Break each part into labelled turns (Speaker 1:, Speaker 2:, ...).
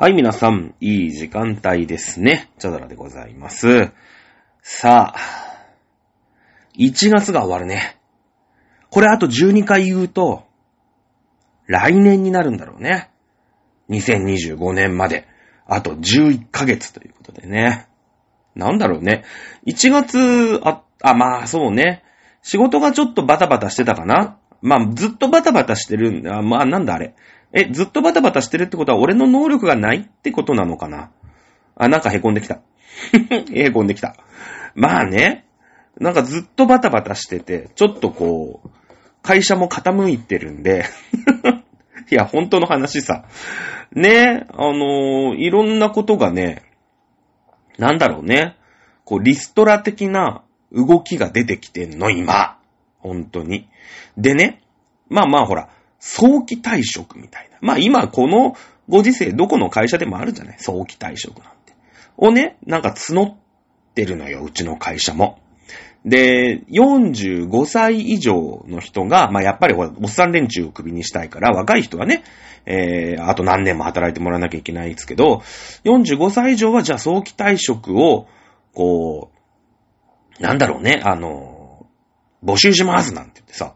Speaker 1: はい、皆さん、いい時間帯ですね。チャドラでございます。さあ、1月が終わるね。これあと12回言うと、来年になるんだろうね。2025年まで。あと11ヶ月ということでね。なんだろうね。1月、あ、あ、まあそうね。仕事がちょっとバタバタしてたかなまあずっとバタバタしてるんだ。まあなんだあれ。え、ずっとバタバタしてるってことは俺の能力がないってことなのかな？あ、なんか凹んできた。凹んできた。まあね。なんかずっとバタバタしてて、ちょっとこう、会社も傾いてるんで、いや、本当の話さ。ね、あのーいろんなことがね、なんだろうね。こう、リストラ的な動きが出てきてんの、今。本当に。でね、まあまあほら、早期退職みたいな。まあ今このご時世どこの会社でもあるじゃない？早期退職なんて。をね、なんか募ってるのよ、うちの会社も。で、45歳以上の人が、まあやっぱり、おっさん連中をクビにしたいから、若い人はね、えー、あと何年も働いてもらわなきゃいけないですけど、45歳以上はじゃあ早期退職を、こう、なんだろうね、あの、募集しますなんて言ってさ、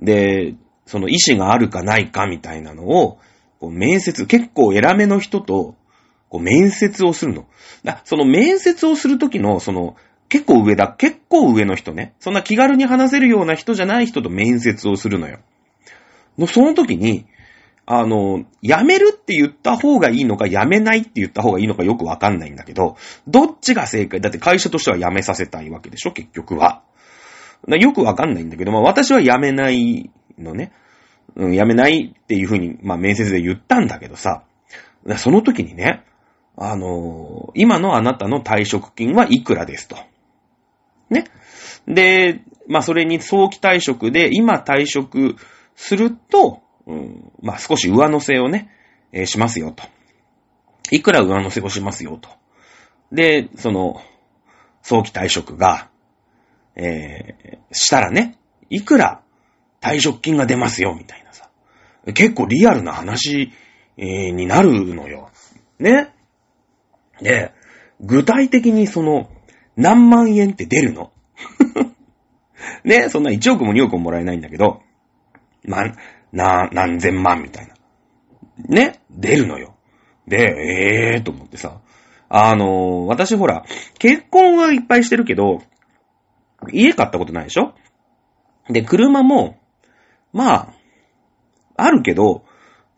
Speaker 1: で、その意思があるかないかみたいなのを、こう面接、結構偉めの人と、こう面接をするの。だその面接をするときの、その、結構上だ、結構上の人ね。そんな気軽に話せるような人じゃない人と面接をするのよ。の、その時に、あの、辞めるって言った方がいいのか、辞めないって言った方がいいのかよくわかんないんだけど、どっちが正解？だって会社としては辞めさせたいわけでしょ、結局は。よくわかんないんだけど、まあ私は辞めないのね。うん、辞めないっていうふうに、まあ面接で言ったんだけどさ、その時にね、あの今のあなたの退職金はいくらですと。ね。で、まあそれに早期退職で今退職すると、うん、まあ少し上乗せをね、えーしますよと。いくら上乗せをしますよと。で、その、早期退職が、えーしたらね、いくら退職金が出ますよ、みたいなさ。結構リアルな話、えーになるのよ。ね。で、具体的にその、何万円って出るの？ね、そんな1億も2億ももらえないんだけど、ま、な、何千万みたいな。ね、出るのよ。で、ええーと思ってさ。あのー私ほら、結婚はいっぱいしてるけど、家買ったことないでしょ？で、車も、まあ、あるけど、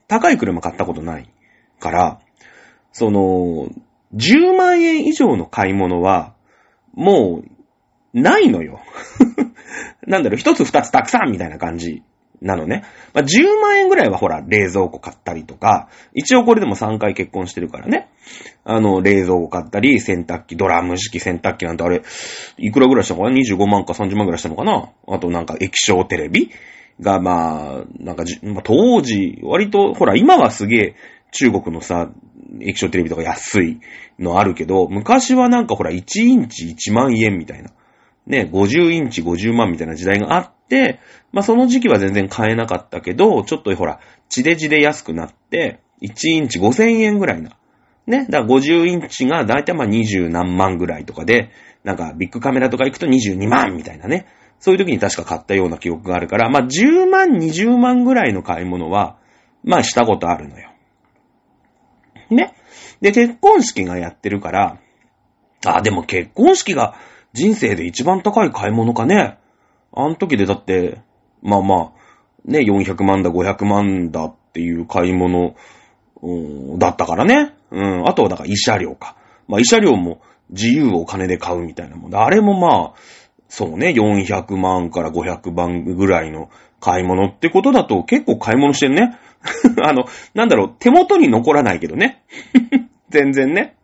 Speaker 1: 高い車買ったことないから、その、10万円以上の買い物は、もう、ないのよ。なんだろう、一つ二つたくさんみたいな感じなのね。まあ、10万円ぐらいはほら、冷蔵庫買ったりとか、一応これでも3回結婚してるからね。あの、冷蔵庫買ったり、洗濯機、ドラム式洗濯機なんてあれ、いくらぐらいしたのかな ?25 万か30万ぐらいしたのかな？あとなんか液晶テレビがまあ、なんかじ、まあ、当時、割と、ほら、今はすげえ中国のさ、液晶テレビとか安いのあるけど、昔はなんかほら、1インチ1万円みたいな。ね、50インチ50万みたいな時代があって、まあその時期は全然買えなかったけど、ちょっとほら、地デジで安くなって、1インチ5000円ぐらいな。ね、だから50インチがだいたいまあ20何万ぐらいとかで、なんかビッグカメラとか行くと22万みたいなね。そういう時に確か買ったような記憶があるから、まあ10万、20万ぐらいの買い物は、まあしたことあるのよ。ね。で、結婚式がやってるから、あ、でも結婚式が人生で一番高い買い物かね。あの時でだって、まあまあ、ね、400万だ、500万だっていう買い物、だったからね。うん。あとはだから慰謝料か。まあ慰謝料も自由をお金で買うみたいなもんで、あれもまあ、そうね、400万から500万ぐらいの買い物ってことだと結構買い物してんね。あの、なんだろう、手元に残らないけどね。全然ね。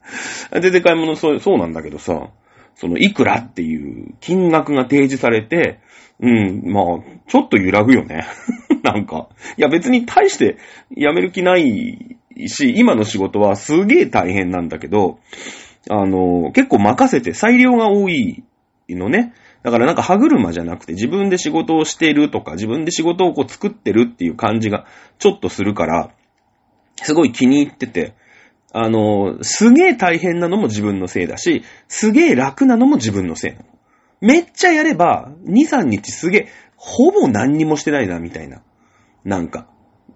Speaker 1: 全然買い物そう、そうなんだけどさ、その、いくらっていう金額が提示されて、うん、まあ、ちょっと揺らぐよね。なんか。いや別に大して辞める気ないし、今の仕事はすげえ大変なんだけど、あの、結構任せて裁量が多いのね。だからなんか歯車じゃなくて自分で仕事をしてるとか、自分で仕事をこう作ってるっていう感じがちょっとするから、すごい気に入ってて、あの、すげえ大変なのも自分のせいだし、すげえ楽なのも自分のせいなの。めっちゃやれば、2、3日すげえ、ほぼ何にもしてないな、みたいな。なんか。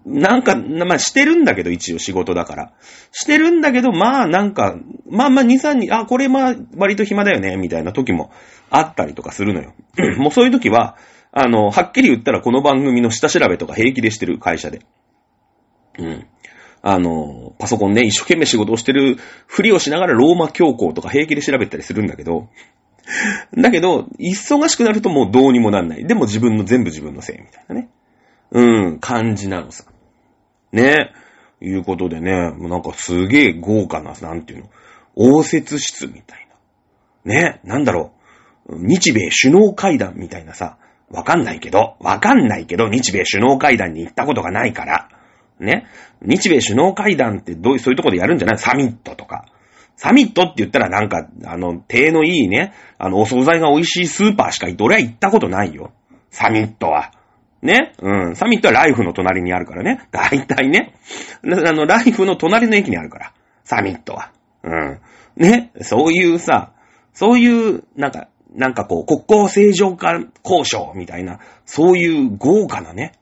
Speaker 1: なんか、まあ、してるんだけど、一応仕事だから。してるんだけど、まあ、なんか、まあまあ、2、3日、あ、これまあ、割と暇だよね、みたいな時もあったりとかするのよ。もうそういう時は、あの、はっきり言ったらこの番組の下調べとか平気でしてる会社で。うん。あの、パソコンね、一生懸命仕事をしてるふりをしながらローマ教皇とか平気で調べたりするんだけど、だけど、忙しくなるともうどうにもなんない。でも自分の全部自分のせいみたいなね。うん、感じなのさ。ね。いうことでね、もうなんかすげえ豪華な、なんていうの、応接室みたいな。ね。なんだろう。日米首脳会談みたいなさ、わかんないけど、わかんないけど、日米首脳会談に行ったことがないから、ね。日米首脳会談ってどういう、そういうとこでやるんじゃない？サミットとか。サミットって言ったらなんか、あの、手のいいね、あの、お惣菜が美味しいスーパーしか、俺は行ったことないよ。サミットは。ね。うん。サミットはライフの隣にあるからね。大体ね。あの、ライフの隣の駅にあるから。サミットは。うん。ね。そういうさ、そういう、なんか、なんかこう、国交正常化交渉みたいな、そういう豪華なね、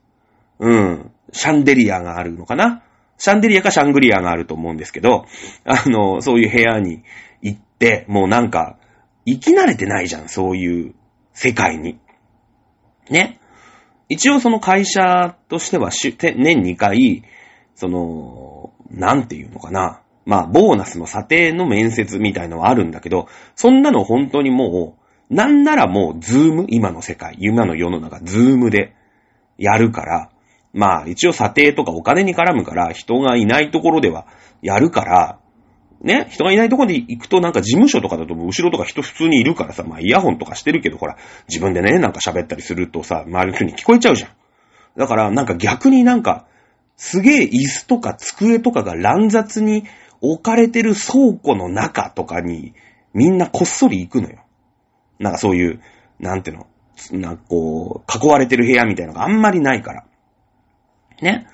Speaker 1: うん、シャンデリアがあるのかなシャンデリアかシャングリアがあると思うんですけど、あの、そういう部屋に行って、もうなんか、生き慣れてないじゃん、そういう世界に。ね。一応その会社としては年2回、その、なんていうのかな。まあ、ボーナスの査定の面接みたいのはあるんだけど、そんなの本当にもう、なんならもう、 Zoom、今の世界、今の世の中、 Zoomでやるから、まあ、一応査定とかお金に絡むから、人がいないところではやるから、ね、人がいないところで行くとなんか事務所とかだと後ろとか人普通にいるからさ、まあイヤホンとかしてるけど、ほら、自分でね、なんか喋ったりするとさ、周りの人に聞こえちゃうじゃん。だからなんか逆になんか、すげえ椅子とか机とかが乱雑に置かれてる倉庫の中とかに、みんなこっそり行くのよ。なんかそういう、なんていうの、なんかこう、囲われてる部屋みたいなのがあんまりないから。ね。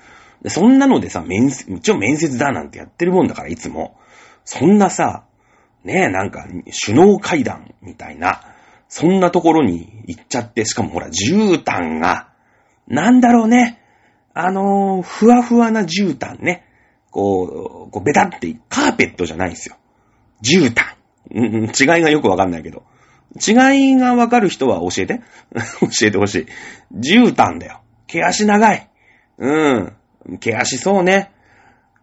Speaker 1: そんなのでさ、面接、一応面接だなんてやってるもんだから、いつも。そんなさ、ねえ、なんか、首脳会談みたいな、そんなところに行っちゃって、しかもほら、絨毯が、なんだろうね。あのー、ふわふわな絨毯ね。こう、こう、ベタって、カーペットじゃないんですよ。絨毯。うん、違いがよくわかんないけど。違いがわかる人は教えて。教えてほしい。絨毯だよ。毛足長い。うん。毛足そうね。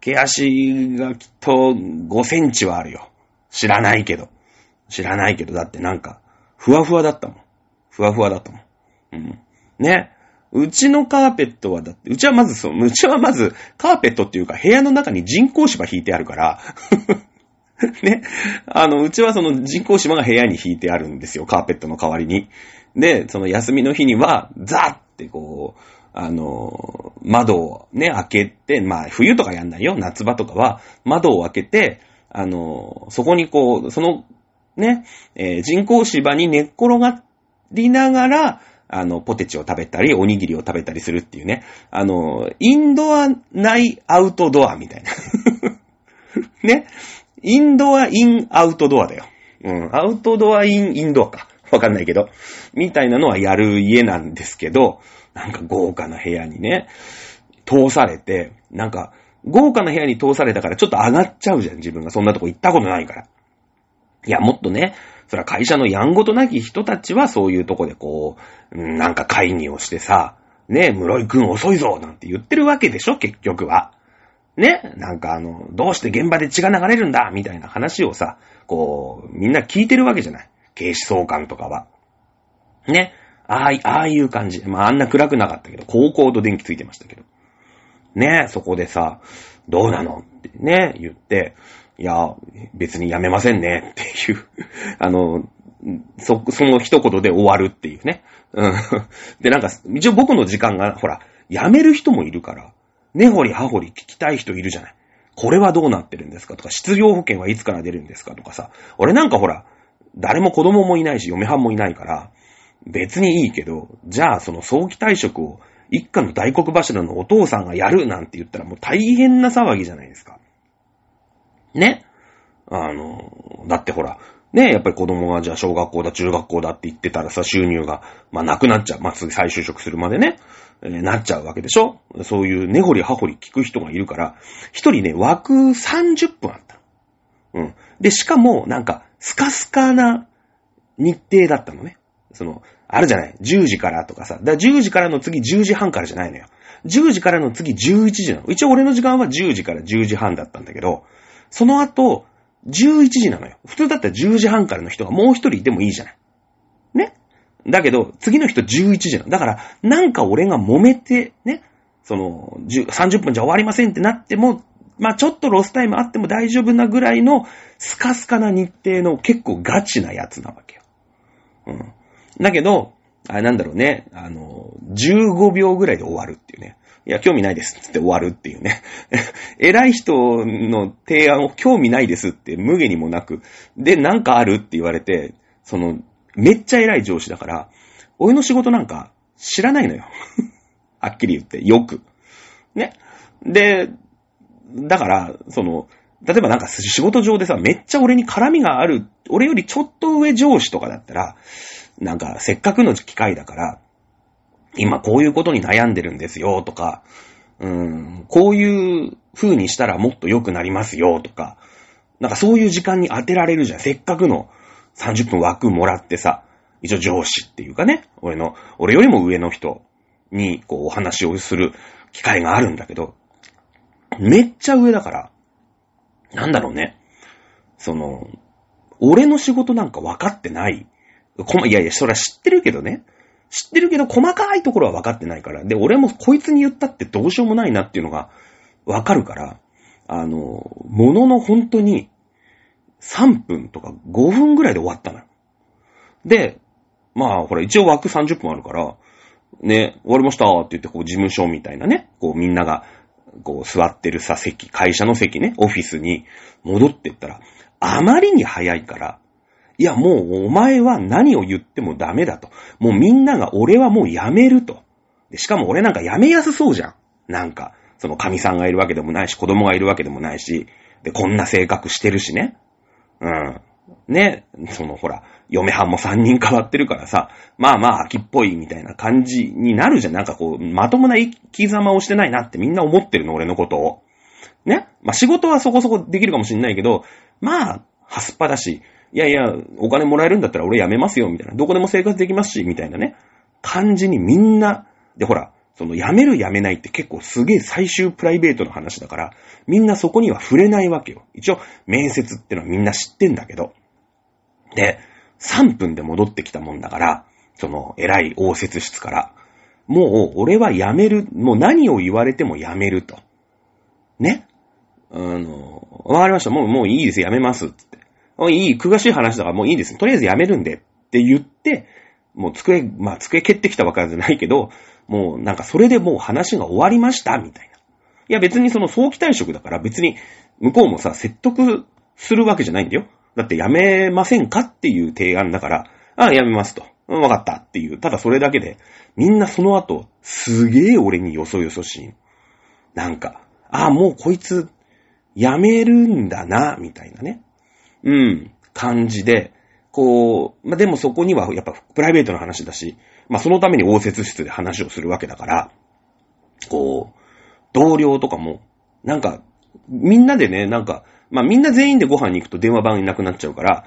Speaker 1: 毛足がきっと5センチはあるよ。知らないけど。知らないけど、だってなんか、ふわふわだったもん。ふわふわだったもん。うん。ね。うちのカーペットはだって、うちはまずそう、うちはまず、カーペットっていうか部屋の中に人工芝引いてあるから ね。あの、うちはその人工芝が部屋に引いてあるんですよ、カーペットの代わりに。で、その休みの日には、ザーってこう、あの、窓をね、開けて、まあ、冬とかやんないよ。夏場とかは、窓を開けて、あの、そこにこう、その、ね、えー、人工芝に寝っ転がりながら、あの、ポテチを食べたり、おにぎりを食べたりするっていうね。あの、インドア内アウトドアみたいな。ね。インドアインアウトドアだよ。うん。アウトドアインインドアか。わかんないけど。みたいなのはやる家なんですけど、なんか豪華な部屋にね、通されて、なんか、豪華な部屋に通されたからちょっと上がっちゃうじゃん、自分がそんなとこ行ったことないから。いや、もっとね、それは会社のやんごとなき人たちはそういうとこでこう、なんか会議をしてさ、ね、室井くん遅いぞなんて言ってるわけでしょ、結局は。ね、なんかあの、どうして現場で血が流れるんだみたいな話をさ、こう、みんな聞いてるわけじゃない。警視総監とかは。ね。ああ、ああいう感じ。まあ、あんな暗くなかったけど、高校と電気ついてましたけど。ねえそこでさ、どうなの？ってね、言って、いや、別にやめませんねっていう あの、そ、その一言で終わるっていうね。うん。で、なんか、一応僕の時間が、ほら、やめる人もいるから、根掘り葉掘り聞きたい人いるじゃない。これはどうなってるんですか？とか、失業保険はいつから出るんですか？とかさ。俺なんかほら、誰も子供もいないし、嫁はんもいないから、別にいいけど、じゃあその早期退職を一家の大黒柱のお父さんがやるなんて言ったらもう大変な騒ぎじゃないですか。ね。あの、だってほら、ね、やっぱり子供がじゃあ小学校だ、中学校だって言ってたらさ、収入が、まあなくなっちゃう。まあ次再就職するまでね、えーなっちゃうわけでしょ？そういう根掘り葉掘り聞く人がいるから、一人ね、枠30分あったの。うん。で、しかも、なんか、スカスカな日程だったのね。その、あるじゃない ?10 時からとかさ。だから10時からの次10時半からじゃないのよ。10時からの次11時なの。一応俺の時間は10時から10時半だったんだけど、その後、11時なのよ。普通だったら10時半からの人がもう一人いてもいいじゃない？ね？だけど、次の人11時なの。だから、なんか俺が揉めて、ね、その、30分じゃ終わりませんってなっても、まあちょっとロスタイムあっても大丈夫なぐらいのスカスカな日程の結構ガチなやつなわけよ。うん。だけど、あなんだろうね、あの、15秒ぐらいで終わるっていうね。いや、興味ないですって終わるっていうね。偉い人の提案を興味ないですって無下にもなく、で、なんかあるって言われて、その、めっちゃ偉い上司だから、俺の仕事なんか知らないのよ。はっきり言って、よく。ね。で、だから、その、例えばなんか仕事上でさ、めっちゃ俺に絡みがある、俺よりちょっと上上司とかだったら、なんかせっかくの機会だから、今こういうことに悩んでるんですよとか、うん、こういう風にしたらもっと良くなりますよとか、なんかそういう時間に当てられるじゃん。せっかくの30分枠もらってさ、一応上司っていうかね、俺の、俺よりも上の人にこうお話をする機会があるんだけど、めっちゃ上だから、なんだろうね。その、俺の仕事なんか分かってない。いやいや、それは知ってるけどね。知ってるけど細かいところは分かってないから。で、俺もこいつに言ったってどうしようもないなっていうのが分かるから、あの、ものの本当に3分とか5分ぐらいで終わったのよ。で、まあ、ほら、一応枠30分あるから、ね、終わりましたって言って、こう、事務所みたいなね、こう、みんなが、こう、座ってるさ、席、会社の席ね、オフィスに戻ってったら、あまりに早いから、いや、もうお前は何を言ってもダメだと。もうみんなが俺はもう辞めると。でしかも俺なんか辞めやすそうじゃん。なんか、その神さんがいるわけでもないし、子供がいるわけでもないし、で、こんな性格してるしね。うん。ね、そのほら、嫁はんも3人変わってるからさ、まあまあ秋っぽいみたいな感じになるじゃん。なんかこう、まともな生き様をしてないなってみんな思ってるの、俺のことを。ね。まあ仕事はそこそこできるかもしんないけど、まあ、はすっぱだし、いやいや、お金もらえるんだったら俺辞めますよ、みたいな。どこでも生活できますし、みたいなね。感じにみんな、でほら、その辞める辞めないって結構すげえ最終プライベートの話だから、みんなそこには触れないわけよ。一応、面接ってのはみんな知ってんだけど。で、3分で戻ってきたもんだから、その偉い応接室から、もう俺は辞める、もう何を言われても辞めると。ね？あの、わかりました。もう、もういいです。辞めます。つって。いい、詳しい話だからもういいです。とりあえず辞めるんで。って言って、もう机、まあ机蹴ってきたわけじゃないけど、もうなんかそれでもう話が終わりました、みたいな。いや別にその早期退職だから別に向こうもさ、説得するわけじゃないんだよ。だって辞めませんかっていう提案だから、ああ、辞めますと。うんわかったっていう。ただそれだけで、みんなその後、すげえ俺によそよそしい。なんか、ああ、もうこいつ、辞めるんだな、みたいなね。うん、感じで、こう、まあ、でもそこにはやっぱプライベートの話だし、まあ、そのために応接室で話をするわけだから、こう、同僚とかも、なんか、みんなでね、なんか、まあ、みんな全員でご飯に行くと電話番いなくなっちゃうから、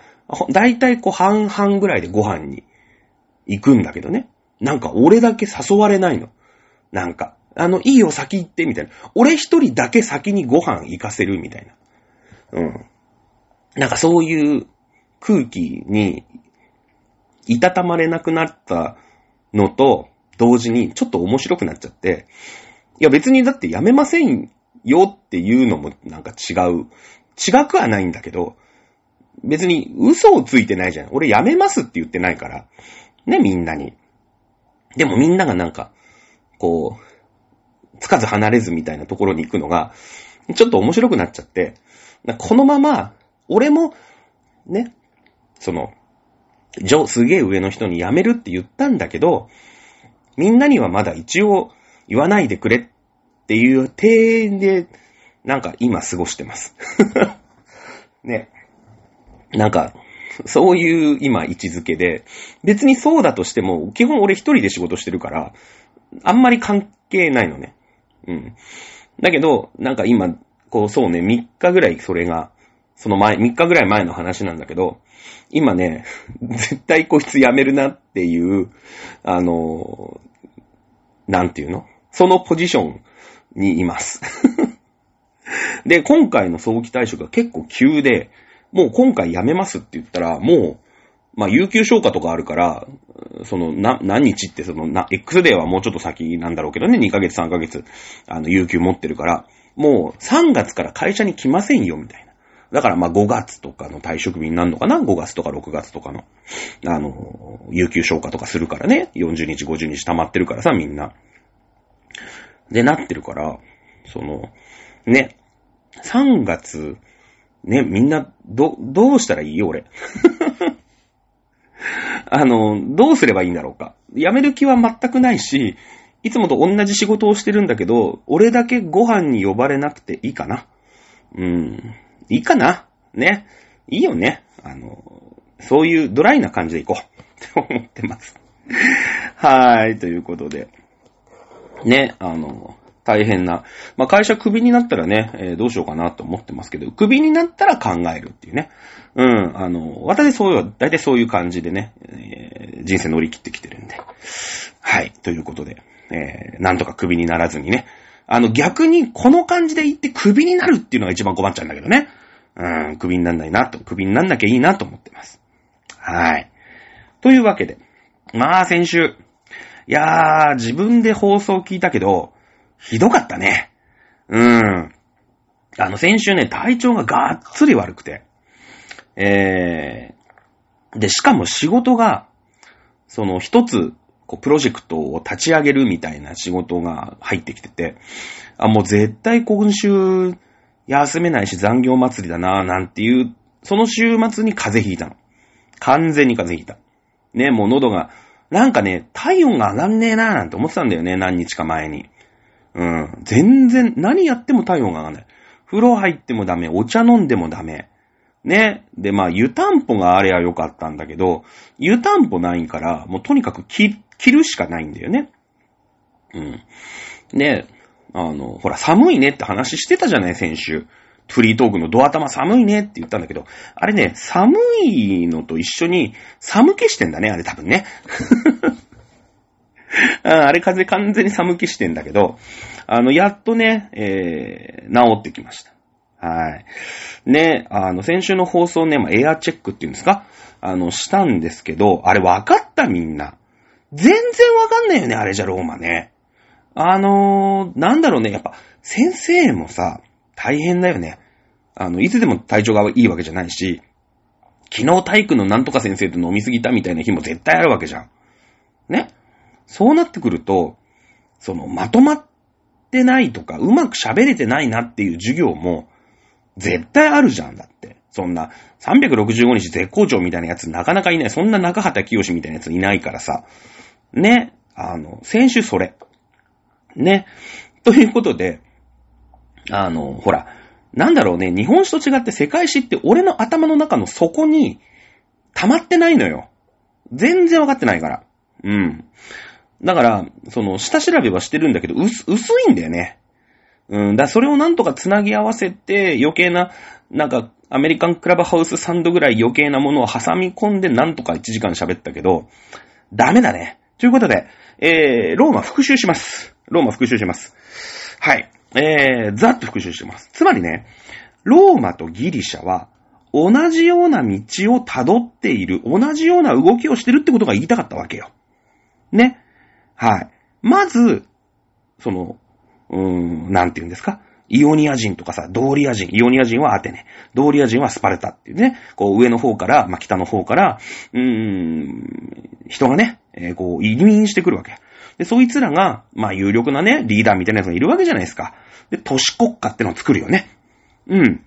Speaker 1: だいたいこう半々ぐらいでご飯に行くんだけどね。なんか俺だけ誘われないの。なんか、あの、いいよ先行って、みたいな。俺一人だけ先にご飯行かせる、みたいな。うん。なんかそういう空気に、いたたまれなくなったのと、同時にちょっと面白くなっちゃって、いや別にだってやめませんよっていうのもなんか違う。違くはないんだけど、別に嘘をついてないじゃん。俺やめますって言ってないから。ね、みんなに。でもみんながなんか、こう、つかず離れずみたいなところに行くのが、ちょっと面白くなっちゃって、このまま、俺も、ね、その、上、すげえ上の人に辞めるって言ったんだけど、みんなにはまだ一応言わないでくれっていう提案で、なんか今過ごしてます。ね。なんか、そういう今位置づけで、別にそうだとしても、基本俺一人で仕事してるから、あんまり関係ないのね。うん。だけど、なんか今、こうそうね、3日ぐらいそれが、その前、3日ぐらい前の話なんだけど、今ね、絶対こいつ辞めるなっていう、あの、なんていうの？そのポジションにいます。で、今回の早期退職が結構急で、もう今回辞めますって言ったら、もう、まあ、有給消化とかあるから、その、な、何日ってその、な、X デーはもうちょっと先なんだろうけどね、2ヶ月3ヶ月、あの、有給持ってるから、もう3月から会社に来ませんよ、みたいな。だからまあ5月とかの退職日になるのかな ?5 月とか6月とかの、あの、有給消化とかするからね。40日、50日溜まってるからさ、みんな。で、なってるから、その、ね、3月、ね、みんな、ど、どうしたらいいよ、俺。あの、どうすればいいんだろうか。辞める気は全くないし、いつもと同じ仕事をしてるんだけど、俺だけご飯に呼ばれなくていいかな。うん。いいかな？ね。いいよね。あの、そういうドライな感じでいこう。っ て思ってます。はい、ということで。ね、あの、大変な。まあ、会社クビになったらね、えー、どうしようかなと思ってますけど、クビになったら考えるっていうね。うん、あの、私そういう、大体そういう感じでね、えー、人生乗り切ってきてるんで。はい、ということで、えー、なんとかクビにならずにね。あの、逆にこの感じで言ってクビになるっていうのが一番困っちゃうんだけどね。うん、クビになんないなと、クビになんなきゃいいなと思ってます。はい。というわけで、まあ先週、いやー、自分で放送聞いたけど、ひどかったね。うん。あの、先週ね、体調ががっつり悪くて。えー、で、しかも仕事が、その一つ、こう、プロジェクトを立ち上げるみたいな仕事が入ってきてて、あ、もう絶対今週、休めないし残業祭りだなぁ、なんていう、その週末に風邪ひいたの。完全に風邪ひいた。ね、もう喉が、なんかね、体温が上がんねえなぁなんて思ってたんだよね、何日か前に。うん。全然、何やっても体温が上がんない。風呂入ってもダメ、お茶飲んでもダメ。ね。で、まあ、湯たんぽがあればよかったんだけど、湯たんぽないから、もうとにかく切っ着るしかないんだよね。うん。で、あの、ほら、寒いねって話してたじゃない、先週。フリートークのドア玉寒いねって言ったんだけど、あれね、寒いのと一緒に寒気してんだね、あれ多分ね。あれ風完全に寒気してんだけど、あの、やっとね、えー、治ってきました。はい。ね、あの、先週の放送ね、まあ、エアチェックっていうんですか？あの、したんですけど、あれ分かったみんな。全然分かんないよね、あれじゃローマね。あのー、なんだろうね、やっぱ、先生もさ、大変だよね。あの、いつでも体調がいいわけじゃないし、昨日体育のなんとか先生と飲みすぎたみたいな日も絶対あるわけじゃん。ね？そうなってくると、その、まとまってないとか、うまく喋れてないなっていう授業も、絶対あるじゃんだって。そんな、365日絶好調みたいなやつなかなかいない。そんな中畑清みたいなやついないからさ。ね。あの、先週それ。ね。ということで、あの、ほら、なんだろうね、日本史と違って世界史って俺の頭の中の底に溜まってないのよ。全然わかってないから。うん。だから、その、下調べはしてるんだけど、薄、薄いんだよね。うん。だそれをなんとか繋ぎ合わせて、余計な、なんか、アメリカンクラブハウスサンドぐらい余計なものを挟み込んで、なんとか1時間喋ったけど、ダメだね。ということで、えー、ローマ復習します。ローマ復習します。はい。えー、ざっと復習してます。つまりね、ローマとギリシャは、同じような道を辿っている、同じような動きをしてるってことが言いたかったわけよ。ね。はい。まず、その、うーん、なんて言うんですか？イオニア人とかさ、ドーリア人、イオニア人はアテネ、ドーリア人はスパルタっていうね、こう上の方から、まあ、北の方から、うーん、人がね、えー、こう移民してくるわけ。で、そいつらが、まあ、有力なね、リーダーみたいなやつがいるわけじゃないですか。で、都市国家ってのを作るよね。うん。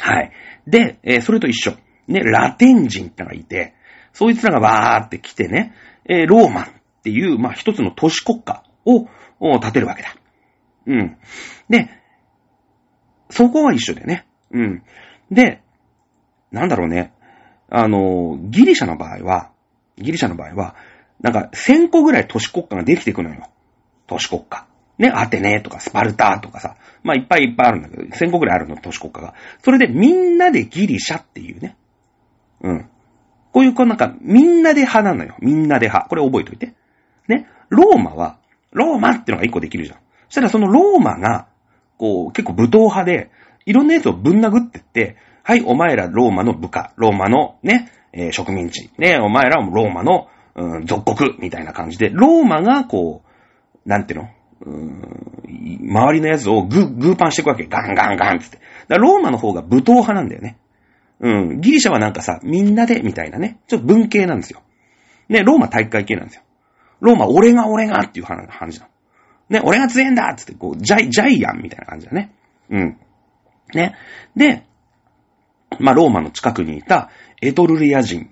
Speaker 1: はい。で、えー、それと一緒。ね、ラテン人ってのがいて、そいつらがわーって来てね、えー、ローマンっていう、まあ、一つの都市国家を、を建てるわけだ。うん。で、そこは一緒だよね。うん。で、なんだろうね。あの、ギリシャの場合は、ギリシャの場合は、なんか1000個ぐらい都市国家ができてくのよ。都市国家。ね、アテネとかスパルタとかさ。まあいっぱいいっぱいあるんだけど、1000個ぐらいあるの、都市国家が。それでみんなでギリシャっていうね。うん。こういう、こうなんか、みんなで派なのよ。みんなで派。これ覚えといて。ね。ローマは、ローマってのが一個できるじゃん。そしたらそのローマが、こう、結構武闘派で、いろんなやつをぶん殴ってって、はい、お前らローマの部下、ローマのね、えー、植民地、ね、お前らもローマの、うん、属国、みたいな感じで、ローマがこう、なんていうの？うーん、周りのやつをグー、グーパンしていくわけ。ガンガンガンつって。だローマの方が武闘派なんだよね。うん。ギリシャはなんかさ、みんなで、みたいなね。ちょっと文系なんですよ。ね、ローマ大会系なんですよ。ローマ、俺が俺がっていう話なの。ね、俺が強えんだつって、こう、ジャイ、ジャイアンみたいな感じだね。うん。ね。で、まあ、ローマの近くにいたエトルリア人。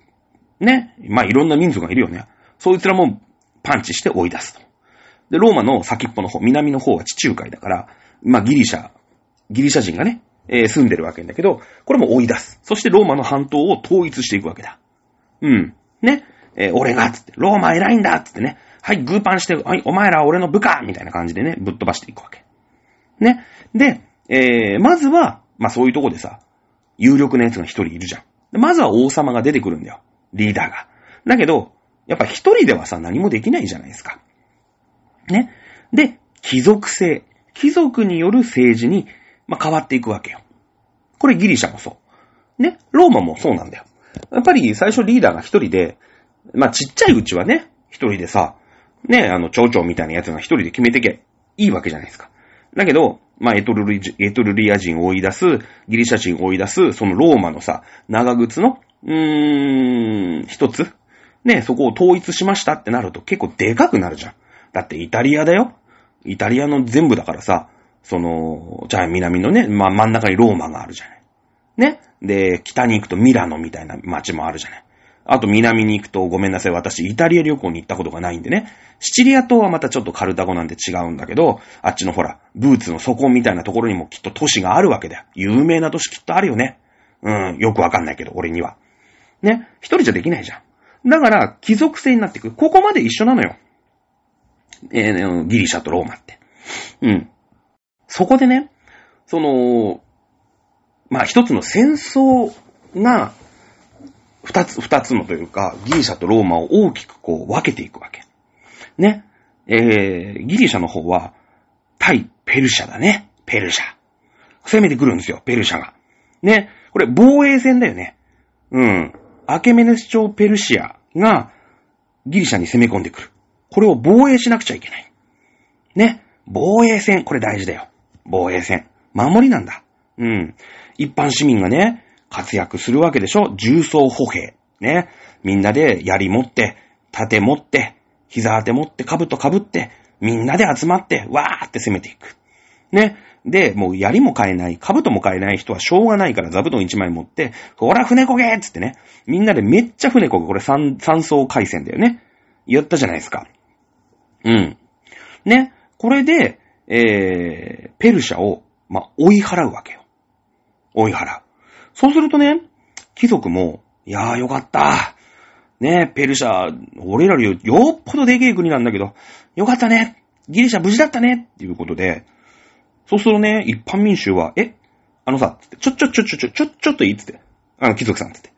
Speaker 1: ね。まあ、いろんな民族がいるよね。そいつらもパンチして追い出すと。で、ローマの先っぽの方、南の方は地中海だから、まあ、ギリシャ、ギリシャ人がね、えー、住んでるわけだけど、これも追い出す。そしてローマの半島を統一していくわけだ。うん。ね。えー、俺が、つって、ローマ偉いんだつってね。はい、グーパンして、はい、お前らは俺の部下みたいな感じでね、ぶっ飛ばしていくわけ。ね。で、えー、まずは、まあ、そういうとこでさ、有力な奴が一人いるじゃん。まずは王様が出てくるんだよ。リーダーが。だけど、やっぱ一人ではさ、何もできないじゃないですか。ね。で、貴族制。貴族による政治に、まあ、変わっていくわけよ。これギリシャもそう。ね。ローマもそうなんだよ。やっぱり最初リーダーが一人で、まあ、ちっちゃいうちはね、一人でさ、ね、あの、町長みたいなやつが一人で決めてけ、いいわけじゃないですか。だけど、まあ、エトルリ、エトルリア人を追い出す、ギリシャ人を追い出す、そのローマのさ、長靴の、うーん、一つ、ね、そこを統一しましたってなると結構でかくなるじゃん。だってイタリアだよ。イタリアの全部だからさ、その、じゃあ南のね、まあ、真ん中にローマがあるじゃない。ね。で、北に行くとミラノみたいな街もあるじゃない。あと南に行くと、ごめんなさい、私、イタリア旅行に行ったことがないんでね。シチリア島はまたちょっとカルタゴなんで違うんだけど、あっちのほら、ブーツの底みたいなところにもきっと都市があるわけだよ。有名な都市きっとあるよね。うん、よくわかんないけど、俺には。ね。一人じゃできないじゃん。だから、貴族性になっていく。ここまで一緒なのよ。えー、ギリシャとローマって。うん。そこでね、その、まあ一つの戦争が、二つ、二つのというか、ギリシャとローマを大きくこう分けていくわけ。ね。えー、ギリシャの方は、対ペルシャだね。ペルシャ。攻めてくるんですよ、ペルシャが。ね。これ防衛戦だよね。うん。アケメネス朝ペルシアがギリシャに攻め込んでくる。これを防衛しなくちゃいけない。ね。防衛戦、これ大事だよ。防衛戦。守りなんだ。うん。一般市民がね、活躍するわけでしょ？重装歩兵。ね。みんなで槍持って、盾持って、膝当て持って、兜被って、みんなで集まって、わーって攻めていく。ね。で、もう槍も買えない、兜も買えない人はしょうがないから座布団一枚持って、ほら船こげーつってね。みんなでめっちゃ船こげ。これ三、三層回線だよね。言ったじゃないですか。うん。ね。これで、えー、ペルシャを、ま追い払うわけよ。追い払う。そうするとね、貴族も、いやーよかった。ねえペルシャ、俺らよりよっぽどでけえ国なんだけど、よかったね。ギリシャ無事だったね。っていうことで、そうするとね、一般民衆は、え、あのさ、ちょ、ちょ、ちょ、ちょ、ちょ、ちょ、ちょっといいっつって。あの、貴族さんっつって。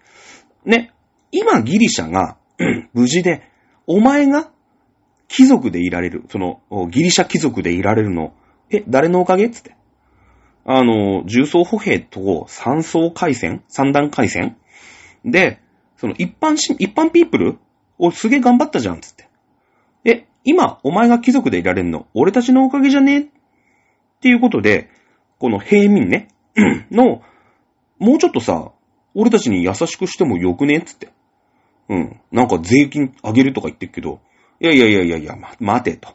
Speaker 1: ね、今ギリシャが 無事で、お前が貴族でいられる、その、ギリシャ貴族でいられるの、え、誰のおかげ？つって。あの、重装歩兵と三層回線三段回線で、その一般し、一般ピープルをすげえ頑張ったじゃん、つって。え、今、お前が貴族でいられるの、俺たちのおかげじゃね？っていうことで、この平民ね、の、もうちょっとさ、俺たちに優しくしてもよくね？つって。うん。なんか税金上げるとか言ってるけど、いやいやいやいやいや、ま、待てと。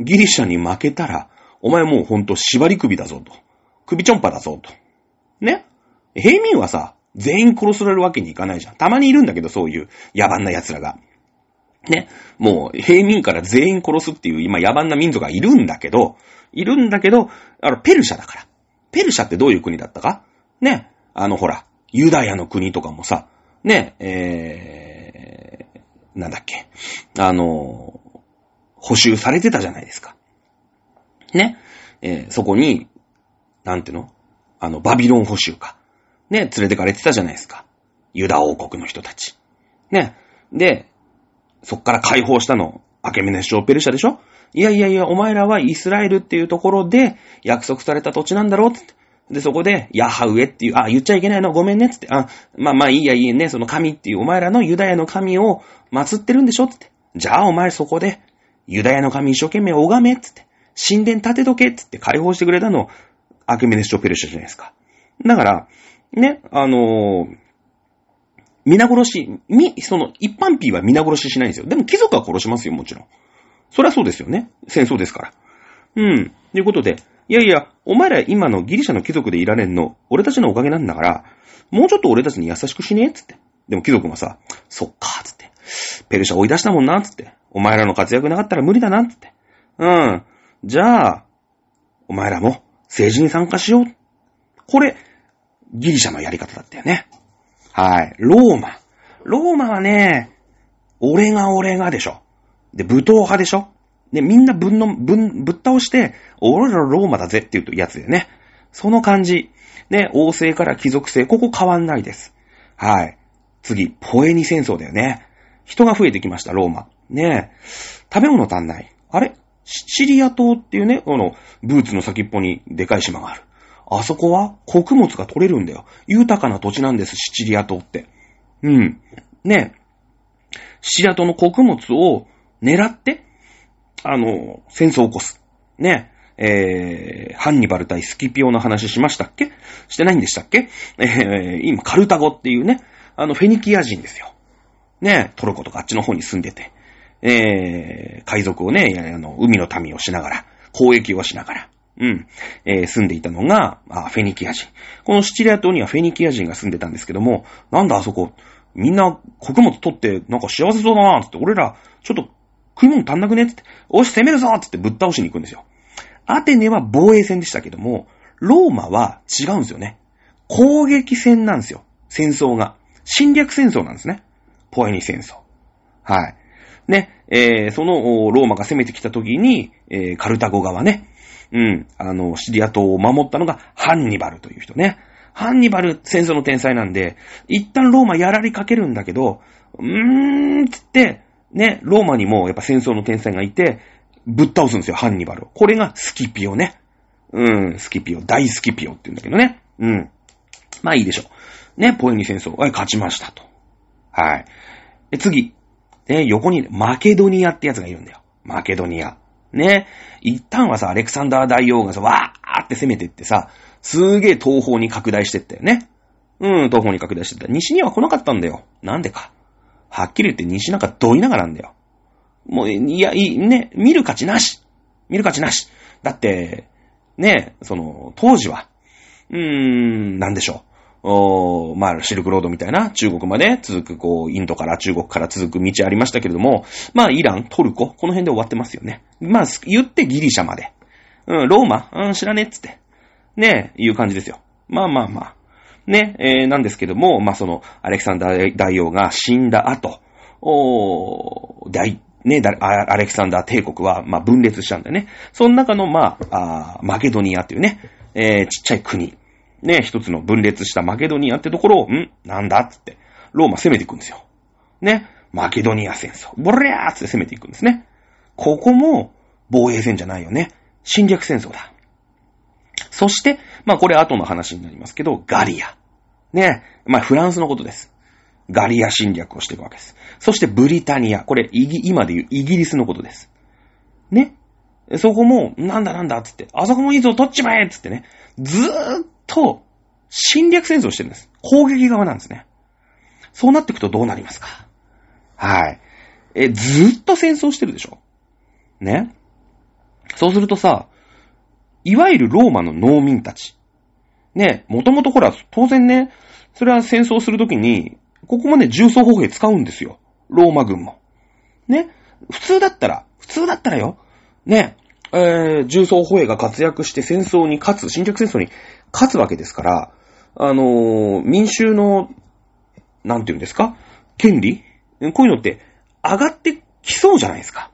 Speaker 1: ギリシャに負けたら、お前もうほんと縛り首だぞと。首ちょんぱだぞと。ね？平民はさ、全員殺されるわけにいかないじゃん。たまにいるんだけど、そういう野蛮な奴らが。ね？もう、平民から全員殺すっていう今野蛮な民族がいるんだけど、いるんだけど、あの、ペルシャだから。ペルシャってどういう国だったか？ね？あの、ほら、ユダヤの国とかもさ、ね、えー、なんだっけ、あの、補修されてたじゃないですか。ね、えー、そこに、なんての？あの、バビロン補修か。ね、連れてかれてたじゃないですか。ユダ王国の人たち。ね。で、そっから解放したの、アケメネショーペルシャでしょ？いやいやいや、お前らはイスラエルっていうところで約束された土地なんだろうって。で、そこで、ヤハウエっていう、あ、言っちゃいけないの？ごめんねつって。あ、まあまあいいやいいね、その神っていう、お前らのユダヤの神を祀ってるんでしょつって。じゃあお前そこで、ユダヤの神一生懸命拝めつって。神殿建てとけってって解放してくれたの、アケメネショペルシャじゃないですか。だから、ね、あのー、皆殺し、み、その、一般ピーは皆殺ししないんですよ。でも貴族は殺しますよ、もちろん。そりゃそうですよね。戦争ですから。うん。ということで、いやいや、お前ら今のギリシャの貴族でいられんの、俺たちのおかげなんだから、もうちょっと俺たちに優しくしねえつって。でも貴族もさ、そっか、つって。ペルシャ追い出したもんな、つって。お前らの活躍なかったら無理だな、つって。うん。じゃあ、お前らも政治に参加しよう。これ、ギリシャのやり方だったよね。はい。ローマ。ローマはね、俺が俺がでしょ。で、武闘派でしょ。で、みんなぶんの、ぶん、ぶっ倒して、俺らローマだぜっていうやつだよね。その感じ。で、王政から貴族制、ここ変わんないです。はい。次、ポエニ戦争だよね。人が増えてきました、ローマ。ねえ。食べ物足んない。あれ？シチリア島っていうね、この、ブーツの先っぽにでかい島がある。あそこは穀物が取れるんだよ。豊かな土地なんです、シチリア島って。うん。ねえ。シチリア島の穀物を狙って、あの、戦争を起こす。ねえ。えー、ハンニバル対スキピオの話しましたっけ？してないんでしたっけ？えー、今、カルタゴっていうね、あの、フェニキア人ですよ。ねトルコとかあっちの方に住んでて。えー、海賊をね、あの、海の民をしながら、交易をしながら、うん、えー、住んでいたのが、あ、フェニキア人。このシチリア島にはフェニキア人が住んでたんですけども、なんだあそこ、みんな穀物取ってなんか幸せそうだなーって、俺ら、ちょっと食い物足んなくねつって、おし、攻めるぞってってぶっ倒しに行くんですよ。アテネは防衛戦でしたけども、ローマは違うんですよね。攻撃戦なんですよ。戦争が。侵略戦争なんですね。ポエニ戦争。はい。ね、えー、その、ローマが攻めてきた時に、えー、カルタゴ側ね、うん、あの、シリア島を守ったのがハンニバルという人ね。ハンニバル戦争の天才なんで、一旦ローマやられかけるんだけど、うーん、つって、ね、ローマにもやっぱ戦争の天才がいて、ぶっ倒すんですよ、ハンニバルを。これがスキピオね。うん、スキピオ、大スキピオって言うんだけどね。うん。まあいいでしょう。ね、ポエニ戦争、はい、勝ちましたと。はい。で、次。ね、横にマケドニアってやつがいるんだよ。マケドニア。ね。一旦はさ、アレクサンダー大王がさ、わーって攻めてってさ、すーげえ東方に拡大してったよね。うん、東方に拡大してった。西には来なかったんだよ。なんでか。はっきり言って西なんかどいながらなんだよ。もう、いや、いい、ね、見る価値なし。見る価値なし。だって、ね、その、当時は、うーん、なんでしょう。おまあ、シルクロードみたいな中国まで続く、こう、インドから中国から続く道ありましたけれども、まあ、イラン、トルコ、この辺で終わってますよね。まあ、言ってギリシャまで。うん、ローマ、うん、知らねえっつって。ねえいう感じですよ。まあまあまあ。ね、えー、なんですけども、まあその、アレクサンダー大王が死んだ後、お大、ね、アレクサンダー帝国は、まあ分裂したんだよね。その中の、まあ、あマケドニアっていうね、えー、ちっちゃい国。ね、一つの分裂したマケドニアってところを、ん？なんだ？っつって、ローマ攻めていくんですよ。ね、マケドニア戦争。ボリャーって攻めていくんですね。ここも、防衛戦じゃないよね。侵略戦争だ。そして、まあこれ後の話になりますけど、ガリア。ね、まあフランスのことです。ガリア侵略をしていくわけです。そしてブリタニア。これ、今で言うイギリスのことです。ね？そこも、なんだなんだ？っつって、あそこもいいぞ、取っちまえっつってね。ずーっと侵略戦争してるんです。攻撃側なんですね。そうなっていくとどうなりますかはい。え、ずっと戦争してるでしょねそうするとさ、いわゆるローマの農民たち。ね、もともとほら、当然ね、それは戦争するときに、ここもね、重装歩兵使うんですよ。ローマ軍も。ね、普通だったら、普通だったらよ、ね、えー、重装歩兵が活躍して戦争に勝つ、侵略戦争に勝つわけですから、あのー民衆の、なんていうんですか？権利？こういうのって上がってきそうじゃないですか。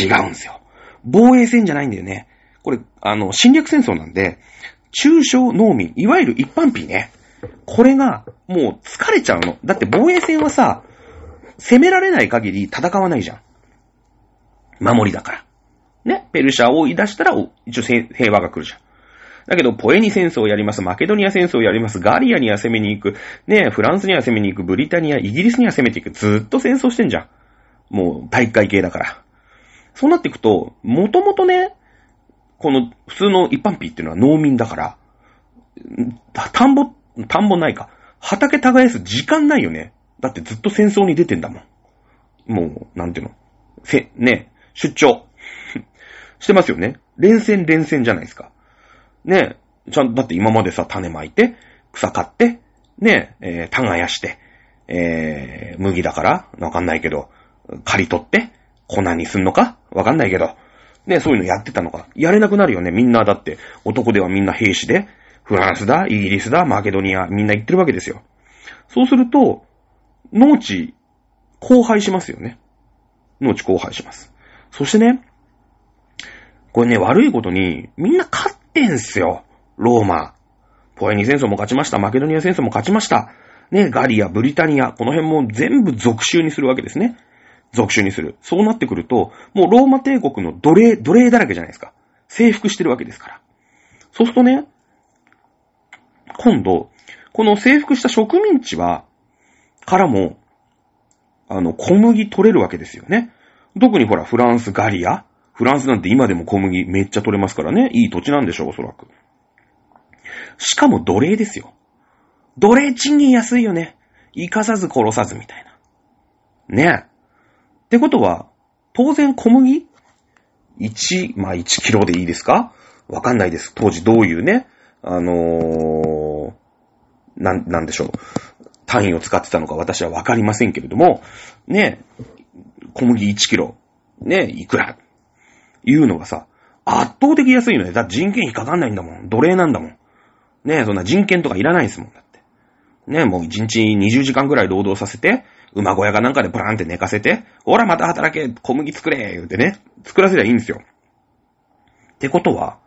Speaker 1: 違うんですよ。防衛戦じゃないんだよね。これ、あの、侵略戦争なんで、中小農民、いわゆる一般民ね。これが、もう疲れちゃうの。だって防衛戦はさ、攻められない限り戦わないじゃん。守りだから。ね。ペルシャを追い出したら、一応平和が来るじゃん。だけど、ポエニ戦争をやります、マケドニア戦争をやります、ガリアには攻めに行く、ね、フランスには攻めに行く、ブリタニア、イギリスには攻めていく、ずっと戦争してんじゃん。もう、大会系だから。そうなっていくと、もともとね、この普通の一般民っていうのは農民だから、田んぼ、田んぼないか。畑耕す時間ないよね。だってずっと戦争に出てんだもん。もう、なんていうの？せ、ね、出張。してますよね。連戦連戦じゃないですか。ねえちゃんと、だって今までさ、種まいて、草刈って、ねえー、耕して、えー、麦だからわかんないけど、刈り取って、粉にすんのか？わかんないけど、ねそういうのやってたのか？やれなくなるよね。みんなだって、男ではみんな兵士で、フランスだ、イギリスだ、マケドニア、みんな行ってるわけですよ。そうすると、農地、荒廃しますよね。農地荒廃します。そしてね、これね、悪いことに、みんな勝ってんすよ。ローマ。ポエニ戦争も勝ちました。マケドニア戦争も勝ちました。ね、ガリア、ブリタニア、この辺も全部属州にするわけですね。属州にする。そうなってくると、もうローマ帝国の奴隷、奴隷だらけじゃないですか。征服してるわけですから。そうするとね、今度、この征服した植民地は、からも、あの、小麦取れるわけですよね。特にほら、フランス、ガリア。フランスなんて今でも小麦めっちゃ取れますからね。いい土地なんでしょう、おそらく。しかも奴隷ですよ。奴隷賃金安いよね。生かさず殺さずみたいな。ねえ。ってことは、当然小麦 ?1、まあ1キロでいいですか？わかんないです。当時どういうね、あのー、なん、なんでしょう。単位を使ってたのか私はわかりませんけれども、ねえ、小麦1キロ、ねえ、いくら？いうのがさ、圧倒的安いのね。だって人件費かかんないんだもん。奴隷なんだもん。ねえ、そんな人権とかいらないですもん。だって。ねえ、もう1日20時間くらい労働させて、馬小屋かなんかでプランって寝かせて、ほらまた働け、小麦作れ言うてね、作らせりゃいいんですよ。ってことは、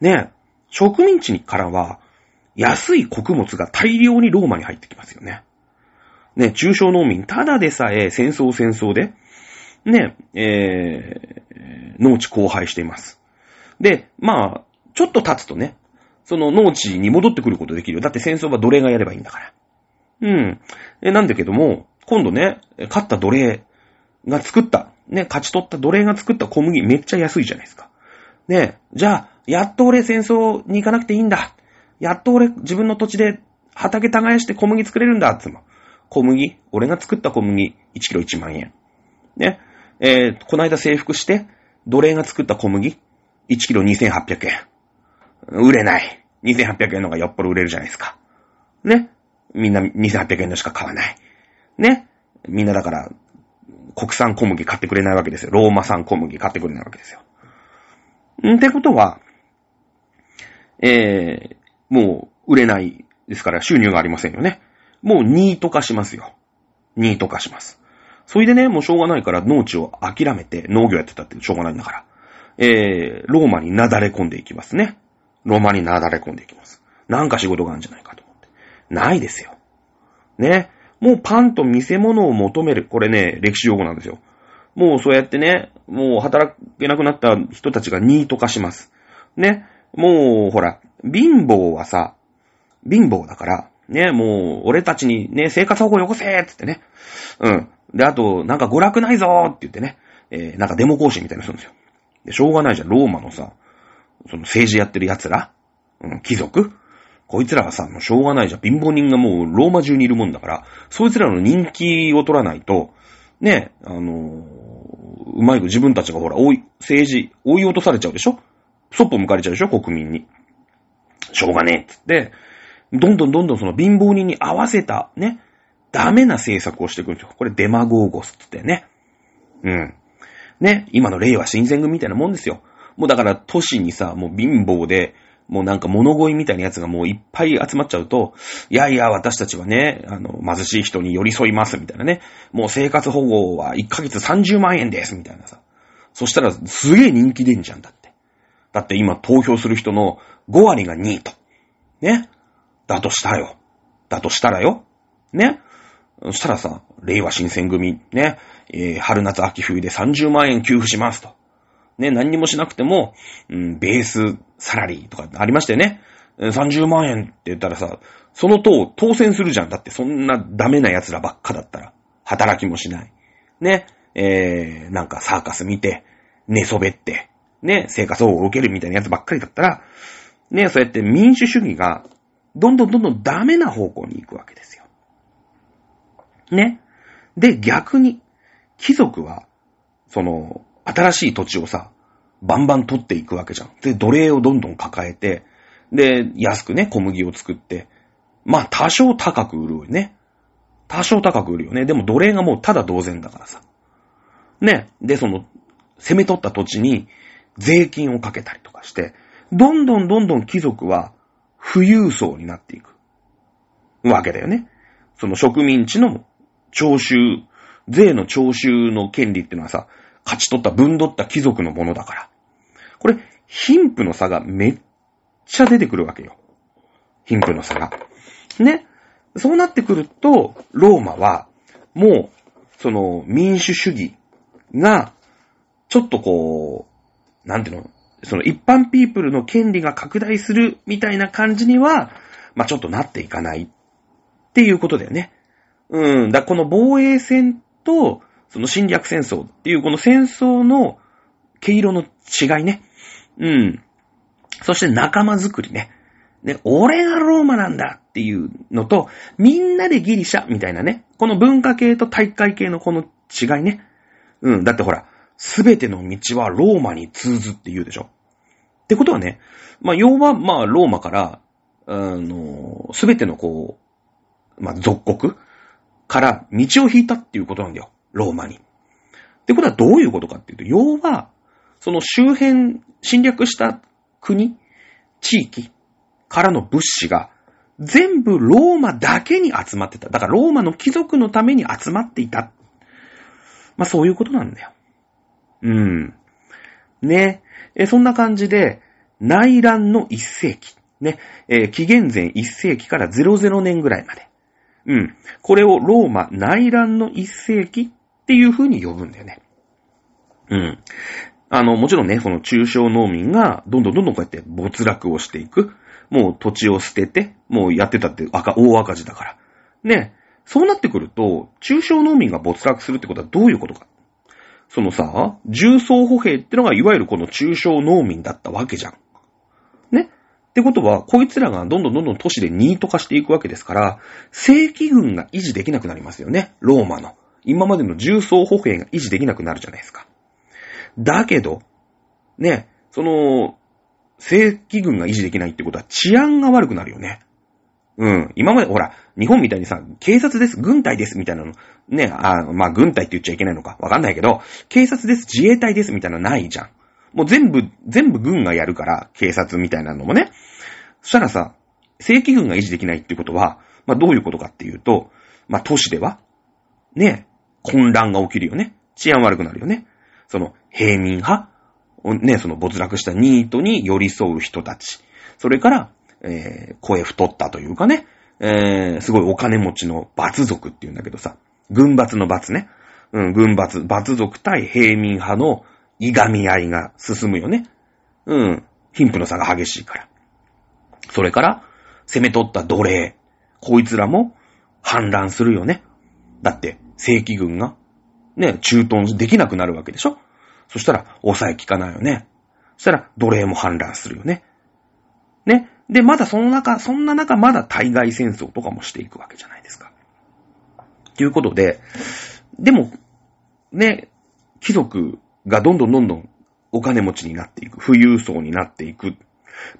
Speaker 1: ねえ、植民地からは、安い穀物が大量にローマに入ってきますよね。ね、中小農民、ただでさえ戦争戦争で、ね、えー、農地荒廃しています。で、まあ、ちょっと経つとね、その農地に戻ってくることできるよ。だって戦争は奴隷がやればいいんだから。うん。えなんだけども、今度ね、勝った奴隷が作った、ね、勝ち取った奴隷が作った小麦めっちゃ安いじゃないですか。ね、じゃあ、やっと俺戦争に行かなくていいんだ。やっと俺自分の土地で畑耕して小麦作れるんだ、つも。小麦俺が作った小麦1キロ1万円。ね。えー、この間征服して、奴隷が作った小麦1キロ2800円。売れない。2800円のがよっぽど売れるじゃないですか。ね。みんな2800円のしか買わない。ね。みんなだから、国産小麦買ってくれないわけですよ。ローマ産小麦買ってくれないわけですよ。んってことは、えー、もう売れないですから収入がありませんよね。もうニート化しますよ。ニート化します。それでね、もうしょうがないから農地を諦めて農業やってたってしょうがないんだから。えー、ローマになだれ込んでいきますね。ローマになだれ込んでいきます。なんか仕事があるんじゃないかと思って。ないですよ。ね。もうパンと見せ物を求める。これね、歴史用語なんですよ。もうそうやってね、もう働けなくなった人たちがニート化します。ね。もう、ほら、貧乏はさ、貧乏だから、ね、もう、俺たちにね、生活保護よこせつってね。うん。で、あと、なんか娯楽ないぞって言ってね、えー、なんかデモ行進みたいにするんですよ。で、しょうがないじゃん、ローマのさ、その政治やってる奴ら、うん、貴族こいつらはさ、もうしょうがないじゃん。貧乏人がもうローマ中にいるもんだから、そいつらの人気を取らないと、ね、あのー、うまいこと自分たちがほら、追い、政治、追い落とされちゃうでしょ？そっぽ向かれちゃうでしょ？国民に。しょうがねえっつって、どんどんどんどんその貧乏人に合わせた、ね、ダメな政策をしていくんですよ。これデマゴーゴスってね。うん。ね、今の令和新選組みたいなもんですよ。もうだから都市にさ、もう貧乏で、もうなんか物乞いみたいなやつがもういっぱい集まっちゃうと、いやいや、私たちはね、あの、貧しい人に寄り添います、みたいなね。もう生活保護は1ヶ月30万円です、みたいなさ。そしたらすげえ人気出んじゃんだって。だって今投票する人の5割が2位と。ね。だとしたよ。だとしたらよ。ね。そしたらさ、令和新選組、ね。えー、春夏秋冬で30万円給付しますと。ね、何にもしなくても、うん、ベースサラリーとかありましたよね。30万円って言ったらさ、その党当選するじゃん。だってそんなダメな奴らばっかだったら。働きもしない。ね。えー、なんかサーカス見て、寝そべって、ね、生活を受けるみたいなやつばっかりだったら、ね、そうやって民主主義が、どんどんどんどんダメな方向に行くわけですよ。ね。で、逆に、貴族は、その、新しい土地をさ、バンバン取っていくわけじゃん。で、奴隷をどんどん抱えて、で、安くね、小麦を作って、まあ、多少高く売るよね。多少高く売るよね。でも奴隷がもうただ同然だからさ。ね。で、その、攻め取った土地に税金をかけたりとかして、どんどんどんどん貴族は富裕層になっていくわけだよね。その植民地の徴収、税の徴収の権利ってのはさ、勝ち取った、分取った貴族のものだから。これ、貧富の差がめっちゃ出てくるわけよ。貧富の差が。ね。そうなってくると、ローマは、もう、その、民主主義が、ちょっとこう、なんていうの、その一般ピープルの権利が拡大するみたいな感じには、まあ、ちょっとなっていかないっていうことだよね。うん。だこの防衛戦と、その侵略戦争っていうこの戦争の毛色の違いね。うん。そして仲間づくりね。ね、俺がローマなんだっていうのと、みんなでギリシャみたいなね。この文化系と体会系のこの違いね。うん。だってほら、すべての道はローマに通ずって言うでしょ。ってことはね、まあ、要は、まあ、ローマから、あの、すべてのこう、まあ、属国から道を引いたっていうことなんだよ。ローマに。ってことはどういうことかっていうと、要は、その周辺、侵略した国、地域からの物資が、全部ローマだけに集まってた。だからローマの貴族のために集まっていた。まあそういうことなんだよ。うん。ね。えそんな感じで、内乱の1世紀。ね。えー、紀元前1世紀から00年ぐらいまで。うん。これをローマ内乱の1世紀っていう風に呼ぶんだよね。うん。あの、もちろんね、その中小農民がどんどんどんどんこうやって没落をしていく。もう土地を捨てて、もうやってたって赤、大赤字だから。ね。そうなってくると、中小農民が没落するってことはどういうことか。そのさ、重装歩兵ってのがいわゆるこの中小農民だったわけじゃん。ね？ってことは、こいつらがどんどんどんどん都市でニート化していくわけですから、正規軍が維持できなくなりますよね。ローマの。今までの重装歩兵が維持できなくなるじゃないですか。だけど、ね、その、正規軍が維持できないってことは治安が悪くなるよね。うん。今まで、ほら、日本みたいにさ、警察です、軍隊です、みたいなの、ね、あまあ、軍隊って言っちゃいけないのか、わかんないけど、警察です、自衛隊です、みたいなのないじゃん。もう全部、全部軍がやるから、警察みたいなのもね。そしたらさ、正規軍が維持できないっていうことは、まあ、どういうことかっていうと、まあ、都市では、ね、混乱が起きるよね。治安悪くなるよね。その、平民派ね、その没落したニートに寄り添う人たち。それから、えー、声太ったというかね、えー、すごいお金持ちの罰族っていうんだけどさ、軍閥の罰ね。うん、軍閥、罰族対平民派のいがみ合いが進むよね。うん、貧富の差が激しいから。それから、攻め取った奴隷。こいつらも反乱するよね。だって、正規軍が、ね、駐屯できなくなるわけでしょそしたら、抑え効かないよね。そしたら、奴隷も反乱するよね。ね。で、まだその中、そんな中、まだ対外戦争とかもしていくわけじゃないですか。ということで、でも、ね、貴族がどんどんどんどんお金持ちになっていく。富裕層になっていく。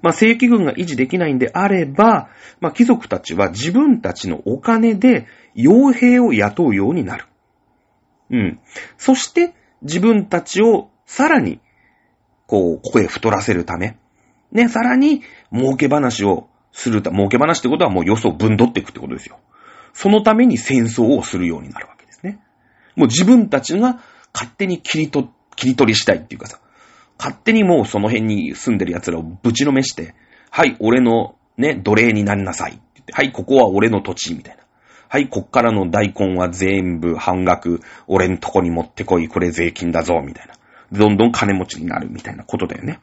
Speaker 1: まあ、正規軍が維持できないんであれば、まあ、貴族たちは自分たちのお金で傭兵を雇うようになる。うん。そして、自分たちをさらに、こう、声太らせるため、ね、さらに、儲け話をするた、儲け話ってことはもうよそを分取っていくってことですよ。そのために戦争をするようになるわけですね。もう自分たちが勝手に切り取、切り取りしたいっていうかさ、勝手にもうその辺に住んでる奴らをぶちのめして、はい、俺のね、奴隷になりなさいって言って、はい、ここは俺の土地みたいな。はい、こっからの大根は全部半額、俺んとこに持ってこい、これ税金だぞ、みたいな。どんどん金持ちになるみたいなことだよね。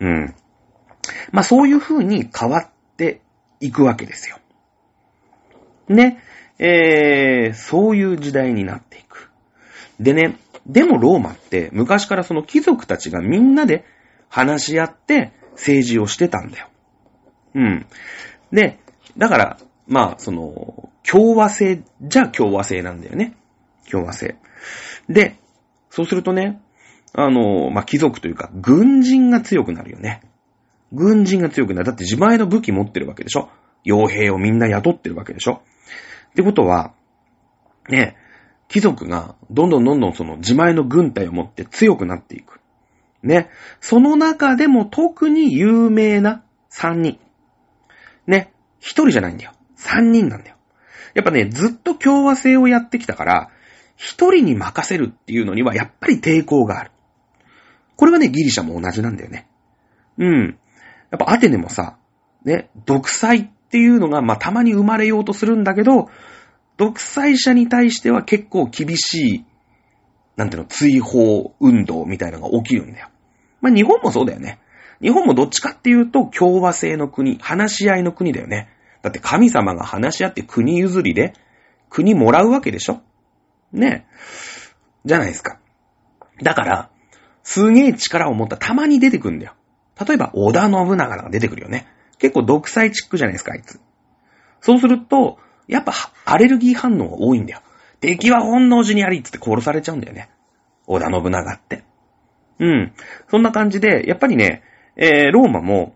Speaker 1: うん。まあそういう風に変わっていくわけですよ。ね。えー、そういう時代になっていく。でね、でもローマって昔からその貴族たちがみんなで話し合って政治をしてたんだよ。うん。で、だから、まあ、その、共和制じゃ共和制なんだよね。共和制。で、そうするとね、あの、まあ、貴族というか、軍人が強くなるよね。軍人が強くなる。だって自前の武器持ってるわけでしょ？傭兵をみんな雇ってるわけでしょ？ってことは、ね、貴族がどんどんどんどんその自前の軍隊を持って強くなっていく。ね。その中でも特に有名な3人。ね。1人じゃないんだよ。3人なんだよ。やっぱね、ずっと共和制をやってきたから、1人に任せるっていうのにはやっぱり抵抗がある。これはね、ギリシャも同じなんだよね。うん。やっぱアテネもさ、ね、独裁っていうのが、まあ、たまに生まれようとするんだけど、独裁者に対しては結構厳しい、なんていうの、追放運動みたいなのが起きるんだよ。まあ、日本もそうだよね。日本もどっちかっていうと、共和制の国、話し合いの国だよね。だって神様が話し合って国譲りで、国もらうわけでしょ？ねじゃないですか。だから、すげえ力を持ったたまに出てくんだよ。例えば、織田信長が出てくるよね。結構独裁チックじゃないですか、あいつ。そうすると、やっぱ、アレルギー反応が多いんだよ。敵は本能寺にありっつって殺されちゃうんだよね。織田信長って。うん。そんな感じで、やっぱりね、えー、ローマも、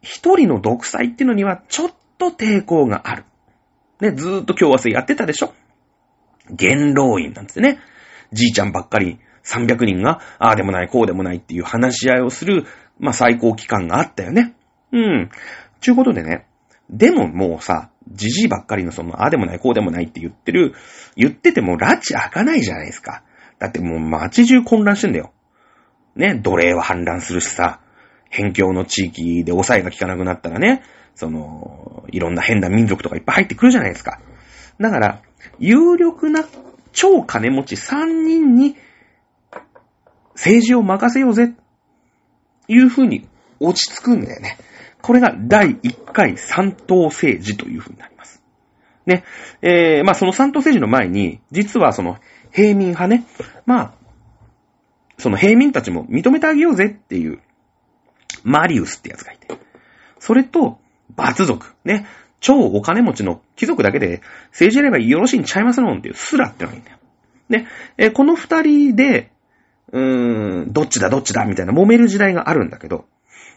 Speaker 1: 一人の独裁っていうのにはちょっと抵抗がある。ね、ずーっと共和制やってたでしょ元老院なんつってね。じいちゃんばっかり300人が、ああでもない、こうでもないっていう話し合いをする、まあ最高機関があったよね。うん。ちゅうことでね、でももうさ、じじいばっかりのその、ああでもない、こうでもないって言ってる、言ってても拉致開かないじゃないですか。だってもう街中混乱してんだよ。ね、奴隷は反乱するしさ、辺境の地域で抑えが効かなくなったらね、その、いろんな変な民族とかいっぱい入ってくるじゃないですか。だから、有力な超金持ち3人に政治を任せようぜ、いう風に落ち着くんだよね。これが第1回三党政治という風になります。ね。えー、まあその三党政治の前に、実はその平民派ね、まあ、その平民たちも認めてあげようぜっていう、マリウスってやつがいて。それと、罰族。ね。超お金持ちの貴族だけで政治やればよろしいんちゃいますのんっていうスラってのがいいんだよ。で、えー、この二人で、うーん、どっちだどっちだみたいな揉める時代があるんだけど、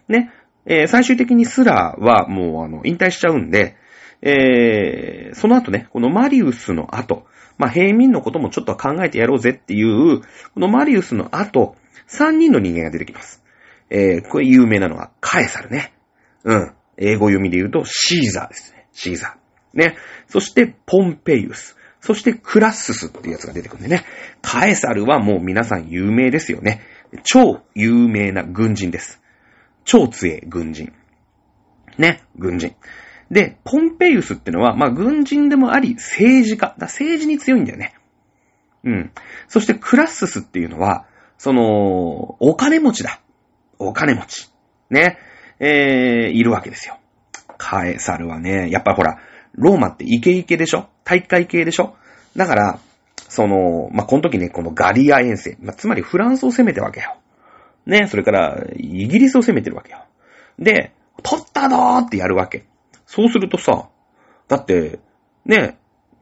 Speaker 1: ね、えー、最終的にスラーはもうあの、引退しちゃうんで、えー、その後ね、このマリウスの後、まあ、平民のこともちょっと考えてやろうぜっていう、このマリウスの後、3人の人間が出てきます。えー、これ有名なのはカエサルね。うん。英語読みで言うとシーザーですね。シーザー。ね。そしてポンペイウス。そしてクラッススってやつが出てくるんでね。カエサルはもう皆さん有名ですよね。超有名な軍人です。超強い軍人。ね、軍人。で、ポンペイウスってのは、まあ、軍人でもあり、政治家。だ政治に強いんだよね。うん。そしてクラッススっていうのは、その、お金持ちだ。お金持ち。ね。えー、いるわけですよ。カエサルはね、やっぱほら、ローマってイケイケでしょ？大会系でしょ？だから、その、まあ、この時ね、このガリア遠征、まあ、つまりフランスを攻めてるわけよ。ね、それから、イギリスを攻めてるわけよ。で、取ったぞーってやるわけ。そうするとさ、だって、ね、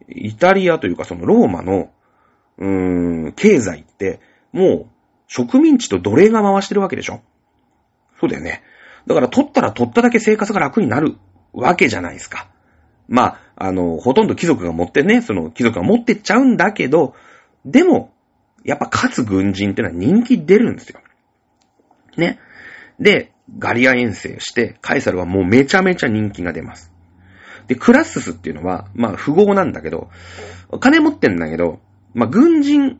Speaker 1: イタリアというかそのローマの、うーん、経済って、もう、植民地と奴隷が回してるわけでしょ？そうだよね。だから取ったら取っただけ生活が楽になるわけじゃないですか。まあ、あの、ほとんど貴族が持ってね、その貴族が持ってっちゃうんだけど、でも、やっぱ勝つ軍人ってのは人気出るんですよ。ね。で、ガリア遠征して、カエサルはもうめちゃめちゃ人気が出ます。で、クラッススっていうのは、まあ、富豪なんだけど、金持ってんだけど、まあ、軍人、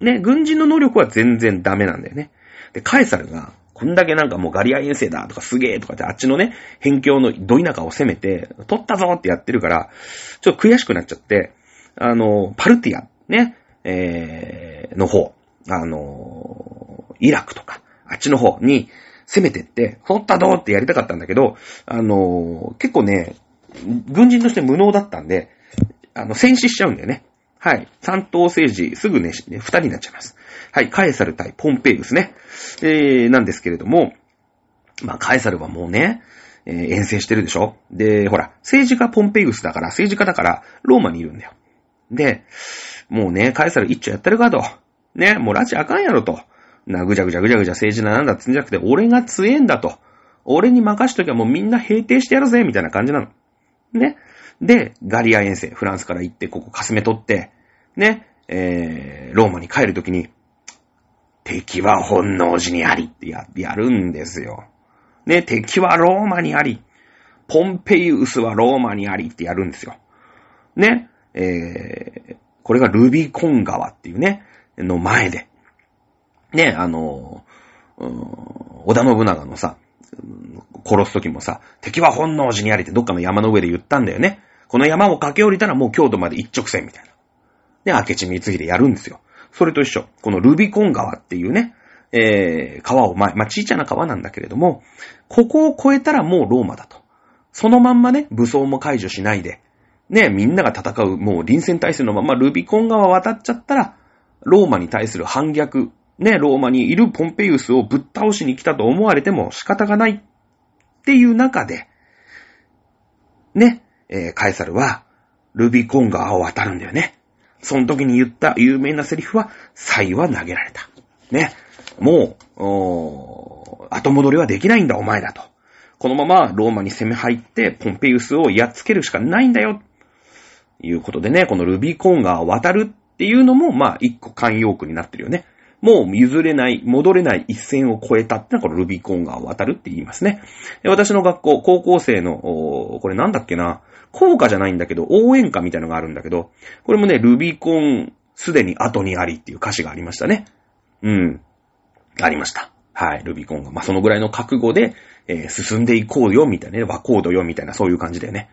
Speaker 1: ね、軍人の能力は全然ダメなんだよね。で、カエサルが、こんだけなんかもうガリア遠征だとかすげえとかってあっちのね、辺境のど田舎を攻めて、取ったぞってやってるから、ちょっと悔しくなっちゃって、あの、パルティア、ね、えー、の方、あの、イラクとか、あっちの方に攻めてって、取ったぞってやりたかったんだけど、あの、結構ね、軍人として無能だったんで、あの、戦死しちゃうんだよね。はい。三等政治、すぐね、二人になっちゃいます。はい。カエサル対ポンペイウスね。えー、なんですけれども、まあ、カエサルはもうね、えー、遠征してるでしょ？で、ほら、政治家ポンペイウスだから、政治家だから、ローマにいるんだよ。で、もうね、カエサル一丁やってるかと。ね、もう拉致あかんやろと。な、ぐじゃぐじゃぐじゃぐじゃ政治ななんだってんじゃなくて、俺が強えんだと。俺に任しときゃもうみんな平定してやるぜ、みたいな感じなの。ね。で、ガリア遠征、フランスから行って、ここかすめ取って、ね、えー、ローマに帰るときに、敵は本能寺にありってや、やるんですよ。ね、敵はローマにあり、ポンペイウスはローマにありってやるんですよ。ね、えー、これがルビコン川っていうね、の前で。ね、あの、織田信長のさ、殺すときもさ、敵は本能寺にありってどっかの山の上で言ったんだよね。この山を駆け下りたらもう京都まで一直線みたいな。で、明智光秀やるんですよ。それと一緒。このルビコン川っていうね、えー、川を前、まあ、小さな川なんだけれども、ここを越えたらもうローマだと。そのまんまね、武装も解除しないで、ね、みんなが戦う、もう臨戦態勢のままルビコン川渡っちゃったら、ローマに対する反逆、ね、ローマにいるポンペイウスをぶっ倒しに来たと思われても仕方がないっていう中で、ね、えー、カエサルは、ルビコン川を渡るんだよね。その時に言った有名なセリフは、イは投げられた。ね。もう、後戻りはできないんだ、お前だと。このままローマに攻め入って、ポンペイウスをやっつけるしかないんだよ。いうことでね、このルビーコン川を渡るっていうのも、まあ、一個慣用句になってるよね。もう譲れない、戻れない一線を越えたってのはこのルビーコン川を渡るって言いますね。私の学校、高校生の、これなんだっけな、効果じゃないんだけど、応援歌みたいなのがあるんだけど、これもね、ルビコン、すでに後にありっていう歌詞がありましたね。うん。ありました。はい、ルビコンが。まあ、そのぐらいの覚悟で、えー、進んでいこうよ、みたいなね、和コードよ、みたいな、そういう感じでね。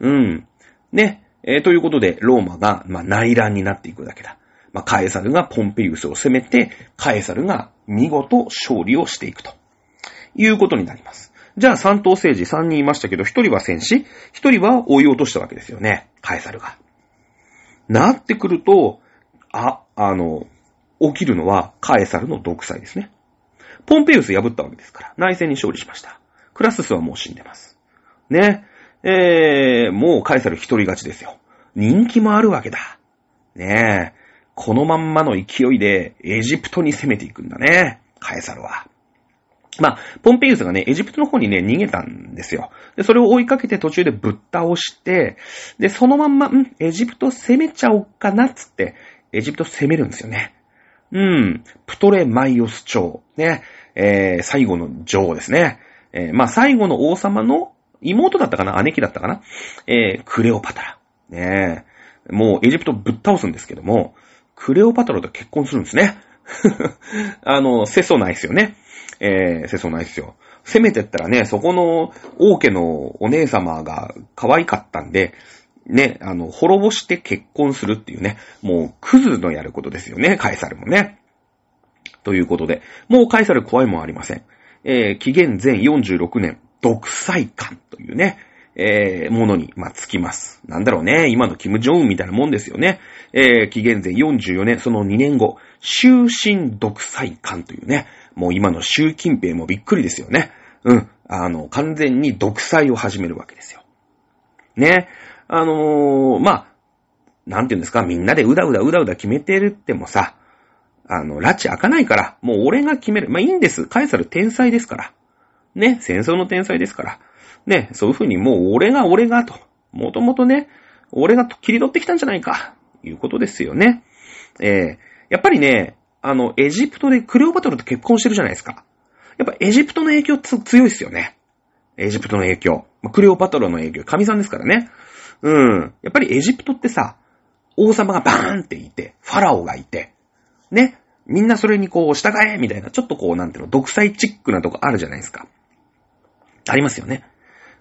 Speaker 1: うん。ね、えー、ということで、ローマが、まあ、内乱になっていくだけだ。まあ、カエサルがポンペイウスを攻めて、カエサルが見事勝利をしていくと。いうことになります。じゃあ三等政治三人いましたけど、一人は戦死、一人は追い落としたわけですよね。カエサルが。なってくると、あ、あの、起きるのはカエサルの独裁ですね。ポンペウス破ったわけですから、内戦に勝利しました。クラススはもう死んでます。ね。えー、もうカエサル一人勝ちですよ。人気もあるわけだ。ねえ。このまんまの勢いでエジプトに攻めていくんだね。カエサルは。まあ、ポンペイウスがね、エジプトの方にね、逃げたんですよ。で、それを追いかけて途中でぶっ倒して、で、そのまんま、ん、エジプト攻めちゃおっかなつって、エジプト攻めるんですよね。うん、プトレマイオス朝、ね、えー、最後の女王ですね。えー、まあ、最後の王様の妹だったかな？姉貴だったかな？えー、クレオパトラ。ねもうエジプトぶっ倒すんですけども、クレオパトラと結婚するんですね。あの、世相ないですよね。えー、世相ないですよ。攻めてったらね、そこの王家のお姉様が可愛かったんで、ね、あの、滅ぼして結婚するっていうね、もうクズのやることですよね、カエサルもね。ということで、もうカエサル怖いもんありません。えー、紀元前46年、独裁官というね、えー、ものに、まあ、つきます。なんだろうね、今のキム・ジョンウンみたいなもんですよね。えー、紀元前44年、その2年後、終身独裁官というね、もう今の習近平もびっくりですよね。うん。あの、完全に独裁を始めるわけですよ。ね。あのー、まあ、なんて言うんですか、みんなでうだうだうだうだ決めてるってもさ、あの、拉致開かないから、もう俺が決める。まあいいんです。カエサル天才ですから。ね、戦争の天才ですから。ね、そういう風にもう俺が俺がと。もともとね、俺が切り取ってきたんじゃないか。いうことですよね。えー、やっぱりね、あの、エジプトでクレオパトラと結婚してるじゃないですか。やっぱエジプトの影響つ強いっすよね。エジプトの影響。クレオパトラの影響。神さんですからね。うん。やっぱりエジプトってさ、王様がバーンっていて、ファラオがいて、ね。みんなそれにこう、従えみたいな、ちょっとこう、なんていうの、独裁チックなとこあるじゃないですか。ありますよね。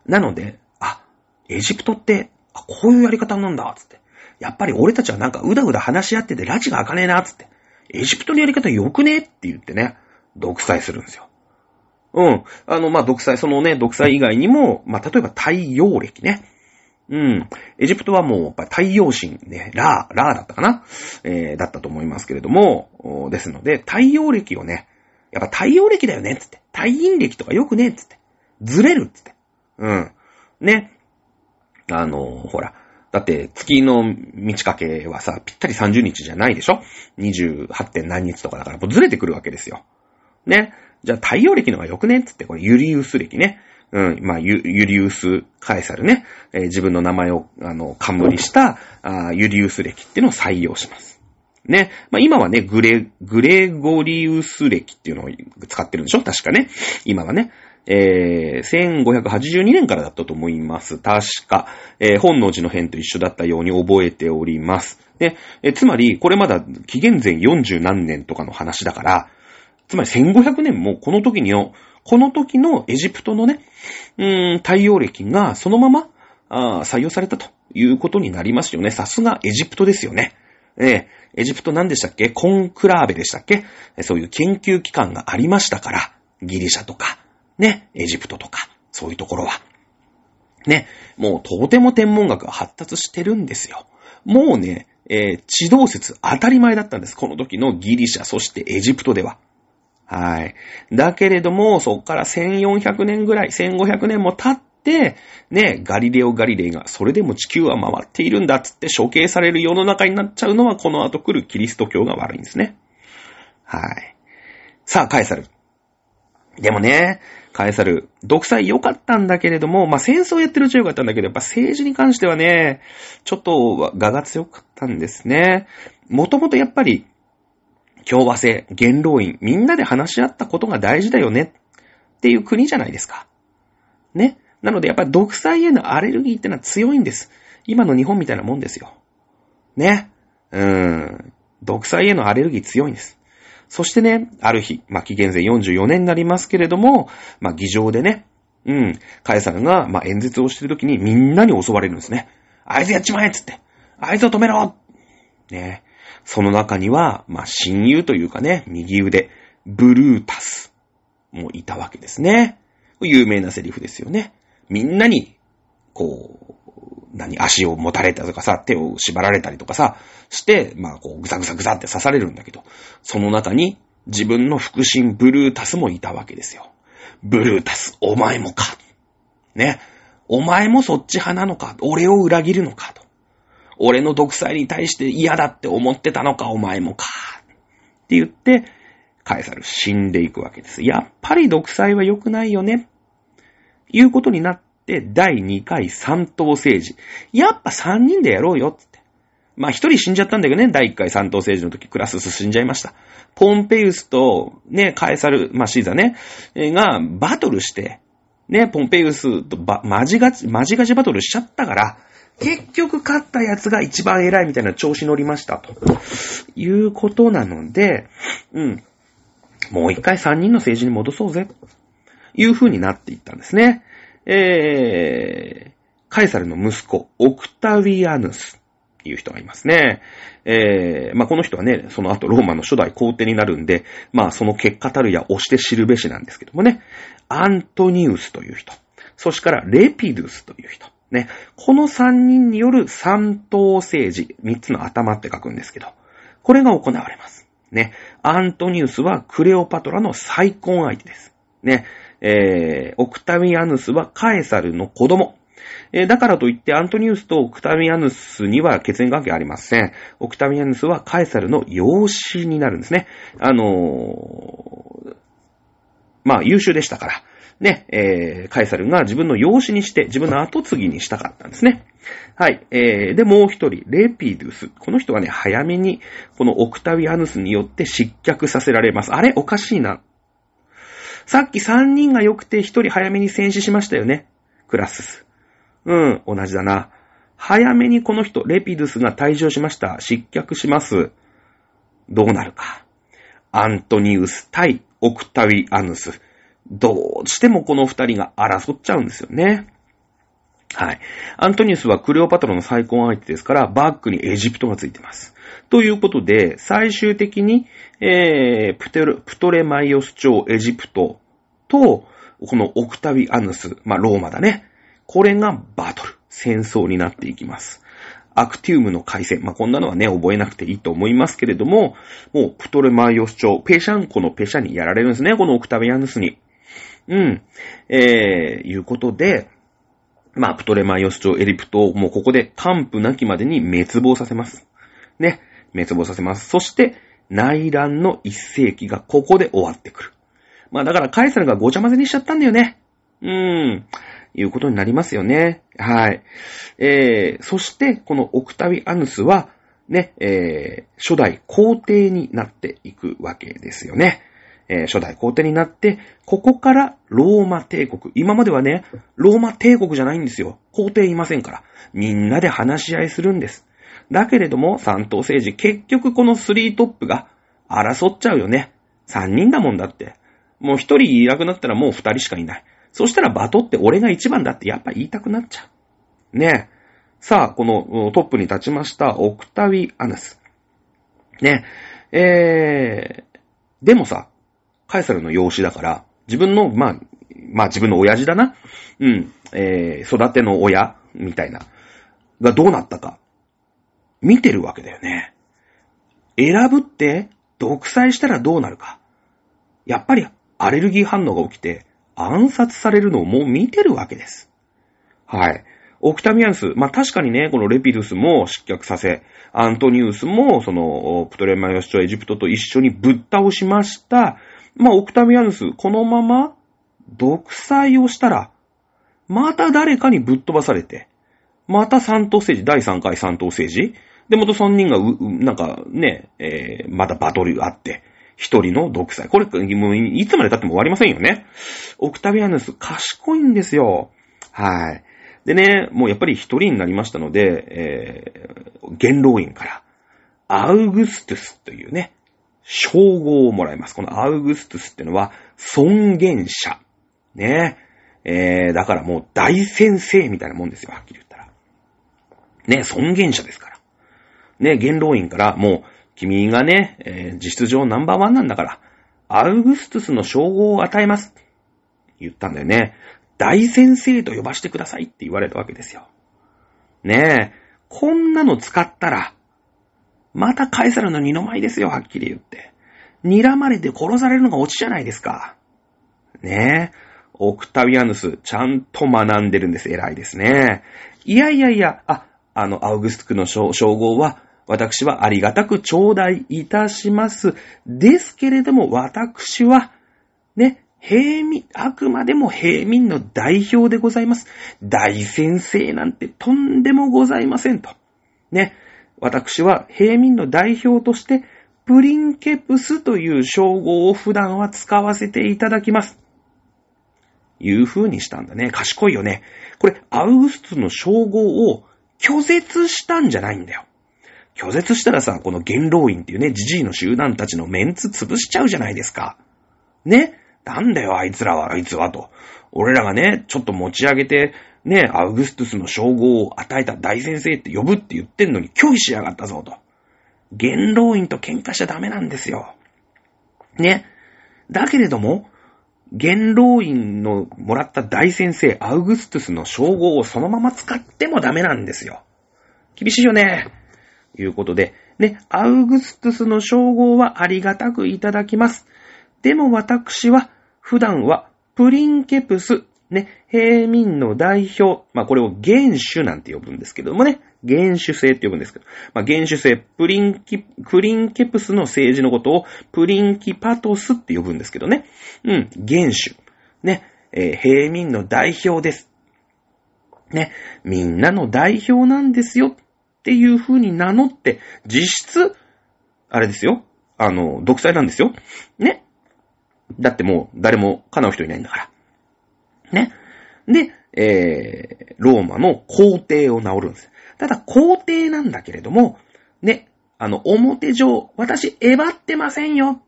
Speaker 1: なので、あ、エジプトって、あ、こういうやり方なんだ、つって。やっぱり俺たちはなんかうだうだ話し合ってて、拉致が開かねえな、つって。エジプトのやり方良くね？って言ってね、独裁するんですよ。うん。あの、まあ、独裁、そのね、独裁以外にも、まあ、例えば太陽暦ね。うん。エジプトはもう、やっぱ太陽神ね、ラー、ラーだったかな？えー、だったと思いますけれども、ですので、太陽暦をね、やっぱ太陽暦だよね、つって。太陰暦とかよくね、つって。ずれる、つって。うん。ね。あの、ほら。だって、月の満ち欠けはさ、ぴったり30日じゃないでしょ ?28. 点何日とかだから、もうずれてくるわけですよ。ね？じゃあ、太陽暦のがよくね？つって、これ、ユリウス暦ね。うん、まあ、ユユリウス・カエサルね。えー、自分の名前を、あの、冠したあユリウス暦っていうのを採用します。ね？まあ、今はね、グレ、グレゴリウス暦っていうのを使ってるんでしょ？確かね。今はね。えー、1582年からだったと思います。確か、えー、本能寺の変と一緒だったように覚えております。で、えー、つまり、これまだ紀元前40何年とかの話だから、つまり1500年もこの時にの、この時のエジプトのね、うーん、太陽暦がそのままあ採用されたということになりますよね。さすがエジプトですよね。えー、エジプト何でしたっけ？コンクラーベでしたっけ？そういう研究機関がありましたから、ギリシャとか、ね、エジプトとか、そういうところは。ね、もうとても天文学が発達してるんですよ。もうね、えー、地動説当たり前だったんです。この時のギリシャ、そしてエジプトでは。はい。だけれども、そこから1400年ぐらい、1500年も経って、ね、ガリレオ・ガリレイが、それでも地球は回っているんだっつって処刑される世の中になっちゃうのは、この後来るキリスト教が悪いんですね。はい。さあ、カエサル。でもね、カエサル、独裁良かったんだけれども、まあ、戦争やってるうちは良かったんだけど、やっぱ政治に関してはね、ちょっと、我が強かったんですね。もともとやっぱり、共和制、元老院、みんなで話し合ったことが大事だよねっていう国じゃないですか。ね。なのでやっぱり独裁へのアレルギーってのは強いんです。今の日本みたいなもんですよ。ね。うーん。独裁へのアレルギー強いんです。そしてね、ある日、まあ、紀元前44年になりますけれども、まあ、議場でね、うん、カエサルが、まあ、演説をしてるときにみんなに襲われるんですね。あいつやっちまえっつって。あいつを止めろね。その中には、まあ、親友というかね、右腕、ブルータスもいたわけですね。有名なセリフですよね。みんなに、こう、何、足を持たれたとかさ、手を縛られたりとかさ、して、まあ、こう、ぐさぐさぐさって刺されるんだけど、その中に自分の腹心ブルータスもいたわけですよ。ブルータス、お前もか。ね。お前もそっち派なのか。俺を裏切るのかと。俺の独裁に対して嫌だって思ってたのか、お前もか。って言って、カエサル死んでいくわけです。やっぱり独裁は良くないよね。いうことになって、第2回三党政治。やっぱ3人でやろうよ、つって。まあ一人死んじゃったんだけどね、第1回三党政治の時クラス進んじゃいました。ポンペウスとね、カエサル、まあシーザーね、がバトルして、ね、ポンペウスとば、マジガチ、マジガチバトルしちゃったから、結局勝ったやつが一番偉いみたいな調子乗りました、ということなので、うん。もう一回三人の政治に戻そうぜ、という風になっていったんですね。えー、カエサルの息子、オクタビアヌス。いう人がいますね。えー、まあ、この人はね、その後ローマの初代皇帝になるんで、まあ、その結果たるや押して知るべしなんですけどもね、アントニウスという人、そしてからレピドゥスという人、ね、この三人による三等政治、三つの頭って書くんですけど、これが行われます。ね、アントニウスはクレオパトラの再婚相手です。ね、えー、オクタミアヌスはカエサルの子供。えー、だからといってアントニウスとオクタミアヌスには血縁関係ありません。オクタミアヌスはカエサルの養子になるんですね。あのー、まあ優秀でしたから。ね、えー、カエサルが自分の養子にして、自分の後継ぎにしたかったんですね。はい。えー、で、もう一人、レピドゥス。この人はね、早めに、このオクタビアヌスによって失脚させられます。あれ？おかしいな。さっき3人が良くて1人早めに戦死しましたよね。クラスス。うん、同じだな。早めにこの人、レピドゥスが退場しました。失脚します。どうなるか。アントニウス対オクタウィアヌス。どうしてもこの二人が争っちゃうんですよね。はい。アントニウスはクレオパトラの再婚相手ですから、バックにエジプトがついてます。ということで、最終的に、えー、プテル、プトレマイオス朝エジプトと、このオクタビアヌス、まあ、ローマだね。これがバトル、戦争になっていきます。アクティウムの回線。まあ、こんなのはね、覚えなくていいと思いますけれども、もう、プトレマイオス朝、ペシャンコのペシャにやられるんですね、このオクタビアヌスに。うん。えー、いうことで、まあ、プトレマイオス朝エリプトをもうここで完膚なきまでに滅亡させます。ね。滅亡させます。そして、内乱の一世紀がここで終わってくる。まあだからカエサルがごちゃ混ぜにしちゃったんだよね。うーん。いうことになりますよね。はい。えー、そして、このオクタビアヌスは、ね、えー、初代皇帝になっていくわけですよね。えー、初代皇帝になって、ここからローマ帝国。今まではね、ローマ帝国じゃないんですよ。皇帝いませんから。みんなで話し合いするんです。だけれども、三党政治、結局このスリートップが争っちゃうよね。三人だもんだって。もう一人いなくなったらもう二人しかいない。そしたらバトって俺が一番だってやっぱ言いたくなっちゃう。ねえ。さあ、このトップに立ちましたオクタウィ・アナス。ねええ。ー、でもさ、カエサルの養子だから、自分の、まあ、まあ自分の親父だな。うん。えー、育ての親みたいな。がどうなったか。見てるわけだよね。選ぶって、独裁したらどうなるか。やっぱりアレルギー反応が起きて暗殺されるのをもう見てるわけです。はい。オクタミアンス、まあ、確かにね、このレピドゥスも失脚させ、アントニウスも、その、プトレマイオス朝エジプトと一緒にぶっ倒しました。まあ、オクタミアヌス、このまま、独裁をしたら、また誰かにぶっ飛ばされて、また三等政治、第三回三等政治で、また三人がう、なんかね、えー、またバトルがあって、一人の独裁。これ、もう、いつまで経っても終わりませんよね。オクタビアヌス、賢いんですよ。はい。でね、もうやっぱり一人になりましたので、えー、元老院から、アウグストゥスというね、称号をもらいます。このアウグストゥスってのは、尊厳者。ね。えー、だからもう大先生みたいなもんですよ、はっきり言ったら。ね、尊厳者ですから。ね、元老院からもう、君がね、えー、実上ナンバーワンなんだから、アウグストゥスの称号を与えます。言ったんだよね。大先生と呼ばしてくださいって言われたわけですよ。ねえ、こんなの使ったら、またカエサルの二の舞ですよ、はっきり言って。睨まれて殺されるのがオチじゃないですか。ねえ。オクタビアヌス、ちゃんと学んでるんです。偉いですね。いやいやいや、あ、あの、アウグストクの称号は、私はありがたく頂戴いたします。ですけれども、私は、ね、平民、あくまでも平民の代表でございます。大先生なんてとんでもございませんと。ね。私は平民の代表として、プリンケプスという称号を普段は使わせていただきます。いう風にしたんだね。賢いよね。これ、アウグストの称号を拒絶したんじゃないんだよ。拒絶したらさ、この元老院っていうね、ジジイの集団たちのメンツ潰しちゃうじゃないですか。ね？なんだよ、あいつらは、あいつは、と。俺らがね、ちょっと持ち上げて、ね、アウグストゥスの称号を与えた大先生って呼ぶって言ってんのに拒否しやがったぞと。元老院と喧嘩しちゃダメなんですよ。ね。だけれども、元老院のもらった大先生、アウグストゥスの称号をそのまま使ってもダメなんですよ。厳しいよね。いうことで、ね、アウグストゥスの称号はありがたくいただきます。でも私は、普段はプリンケプスね、平民の代表、まあこれを原種なんて呼ぶんですけどもね、原種制って呼ぶんですけど、まあ原種制、プリンキ、プリンケプスの政治のことをプリンキパトスって呼ぶんですけどね。うん、原種。ね、えー、平民の代表です。ね、みんなの代表なんですよっていう風に名乗って、実質、あれですよ。あの、独裁なんですよ。ね。だってもう誰も叶う人いないんだから。ね。で、えー、ローマの皇帝を治るんです。ただ皇帝なんだけれども、ね、あの、表上、私、えばってませんよ。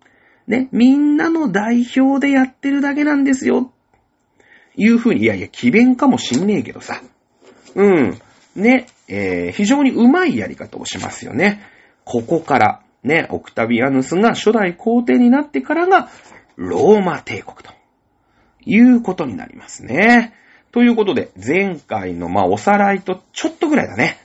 Speaker 1: ね、みんなの代表でやってるだけなんですよ。いうふうに、いやいや、奇弁かもしんねえけどさ。うん。ね、えー、非常にうまいやり方をしますよね。ここから、ね、オクタビアヌスが初代皇帝になってからが、ローマ帝国と、いうことになりますね。ということで、前回の、まあ、おさらいとちょっとぐらいだね。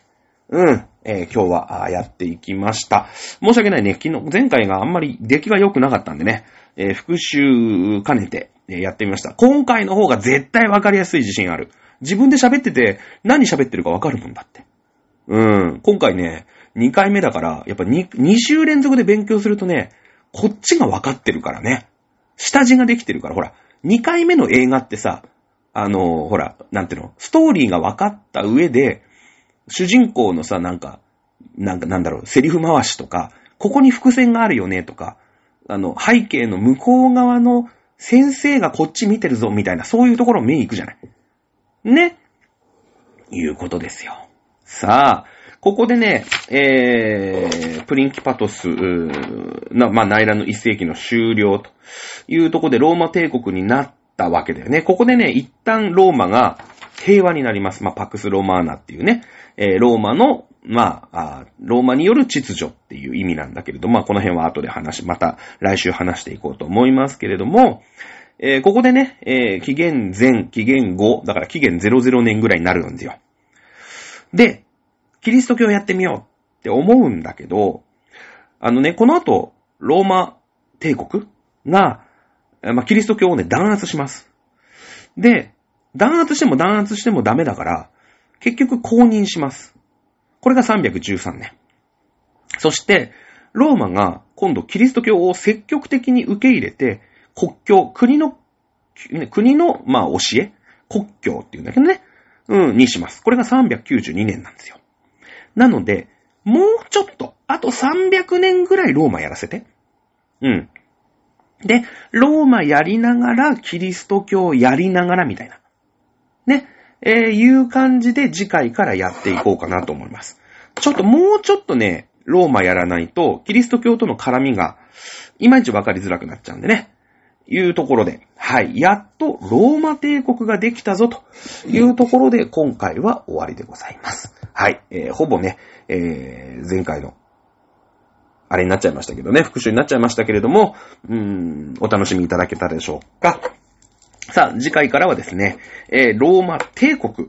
Speaker 1: うん。えー、今日はやっていきました。申し訳ないね。昨日、前回があんまり出来が良くなかったんでね、えー、復習兼ねて、えやってみました。今回の方が絶対わかりやすい自信ある。自分で喋ってて何喋ってるかわかるもんだって。うん。今回ね、2回目だから、やっぱ 2, 2週連続で勉強するとね、こっちがわかってるからね。下地ができてるから、ほら、2回目の映画ってさ、あの、ほら、なんていうの、ストーリーが分かった上で、主人公のさ、なんか、なんかなんだろう、セリフ回しとか、ここに伏線があるよねとか、あの、背景の向こう側の先生がこっち見てるぞみたいな、そういうところ目行くじゃない。ね。いうことですよ。さあ、ここでね、えー、プリンキパトス、な、まあ、内乱の一世紀の終了というとこでローマ帝国になったわけだよね。ここでね、一旦ローマが平和になります。まあ、パクスロマーナっていうね、えー、ローマの、まあローマによる秩序っていう意味なんだけれども、まあ、この辺は後で話し、また来週話していこうと思いますけれども、えー、ここでね、えー、紀元前、紀元後、だから紀元00年ぐらいになるんですよ。で、キリスト教やってみようって思うんだけど、あのね、この後、ローマ帝国が、まあ、キリスト教をね、弾圧します。で、弾圧しても弾圧してもダメだから、結局公認します。これが313年。そして、ローマが今度キリスト教を積極的に受け入れて、国教、国の、国の、まあ、教え、国教っていうんだけどね、うん、にします。これが392年なんですよ。なので、もうちょっと、あと300年ぐらいローマやらせて。うん。で、ローマやりながら、キリスト教やりながらみたいな。ね。えー、いう感じで次回からやっていこうかなと思います。ちょっともうちょっとね、ローマやらないと、キリスト教との絡みが、いまいちわかりづらくなっちゃうんでね。いうところで、はい。やっとローマ帝国ができたぞというところで、今回は終わりでございます。はい。えー、ほぼね、えー、前回の、あれになっちゃいましたけどね、復習になっちゃいましたけれども、うーん、お楽しみいただけたでしょうか。さあ、次回からはですね、えー、ローマ帝国、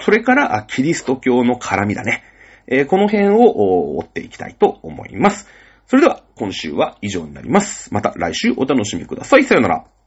Speaker 1: それからキリスト教の絡みだね。えー、この辺を追っていきたいと思います。それでは、今週は以上になります。また来週お楽しみください。さよなら。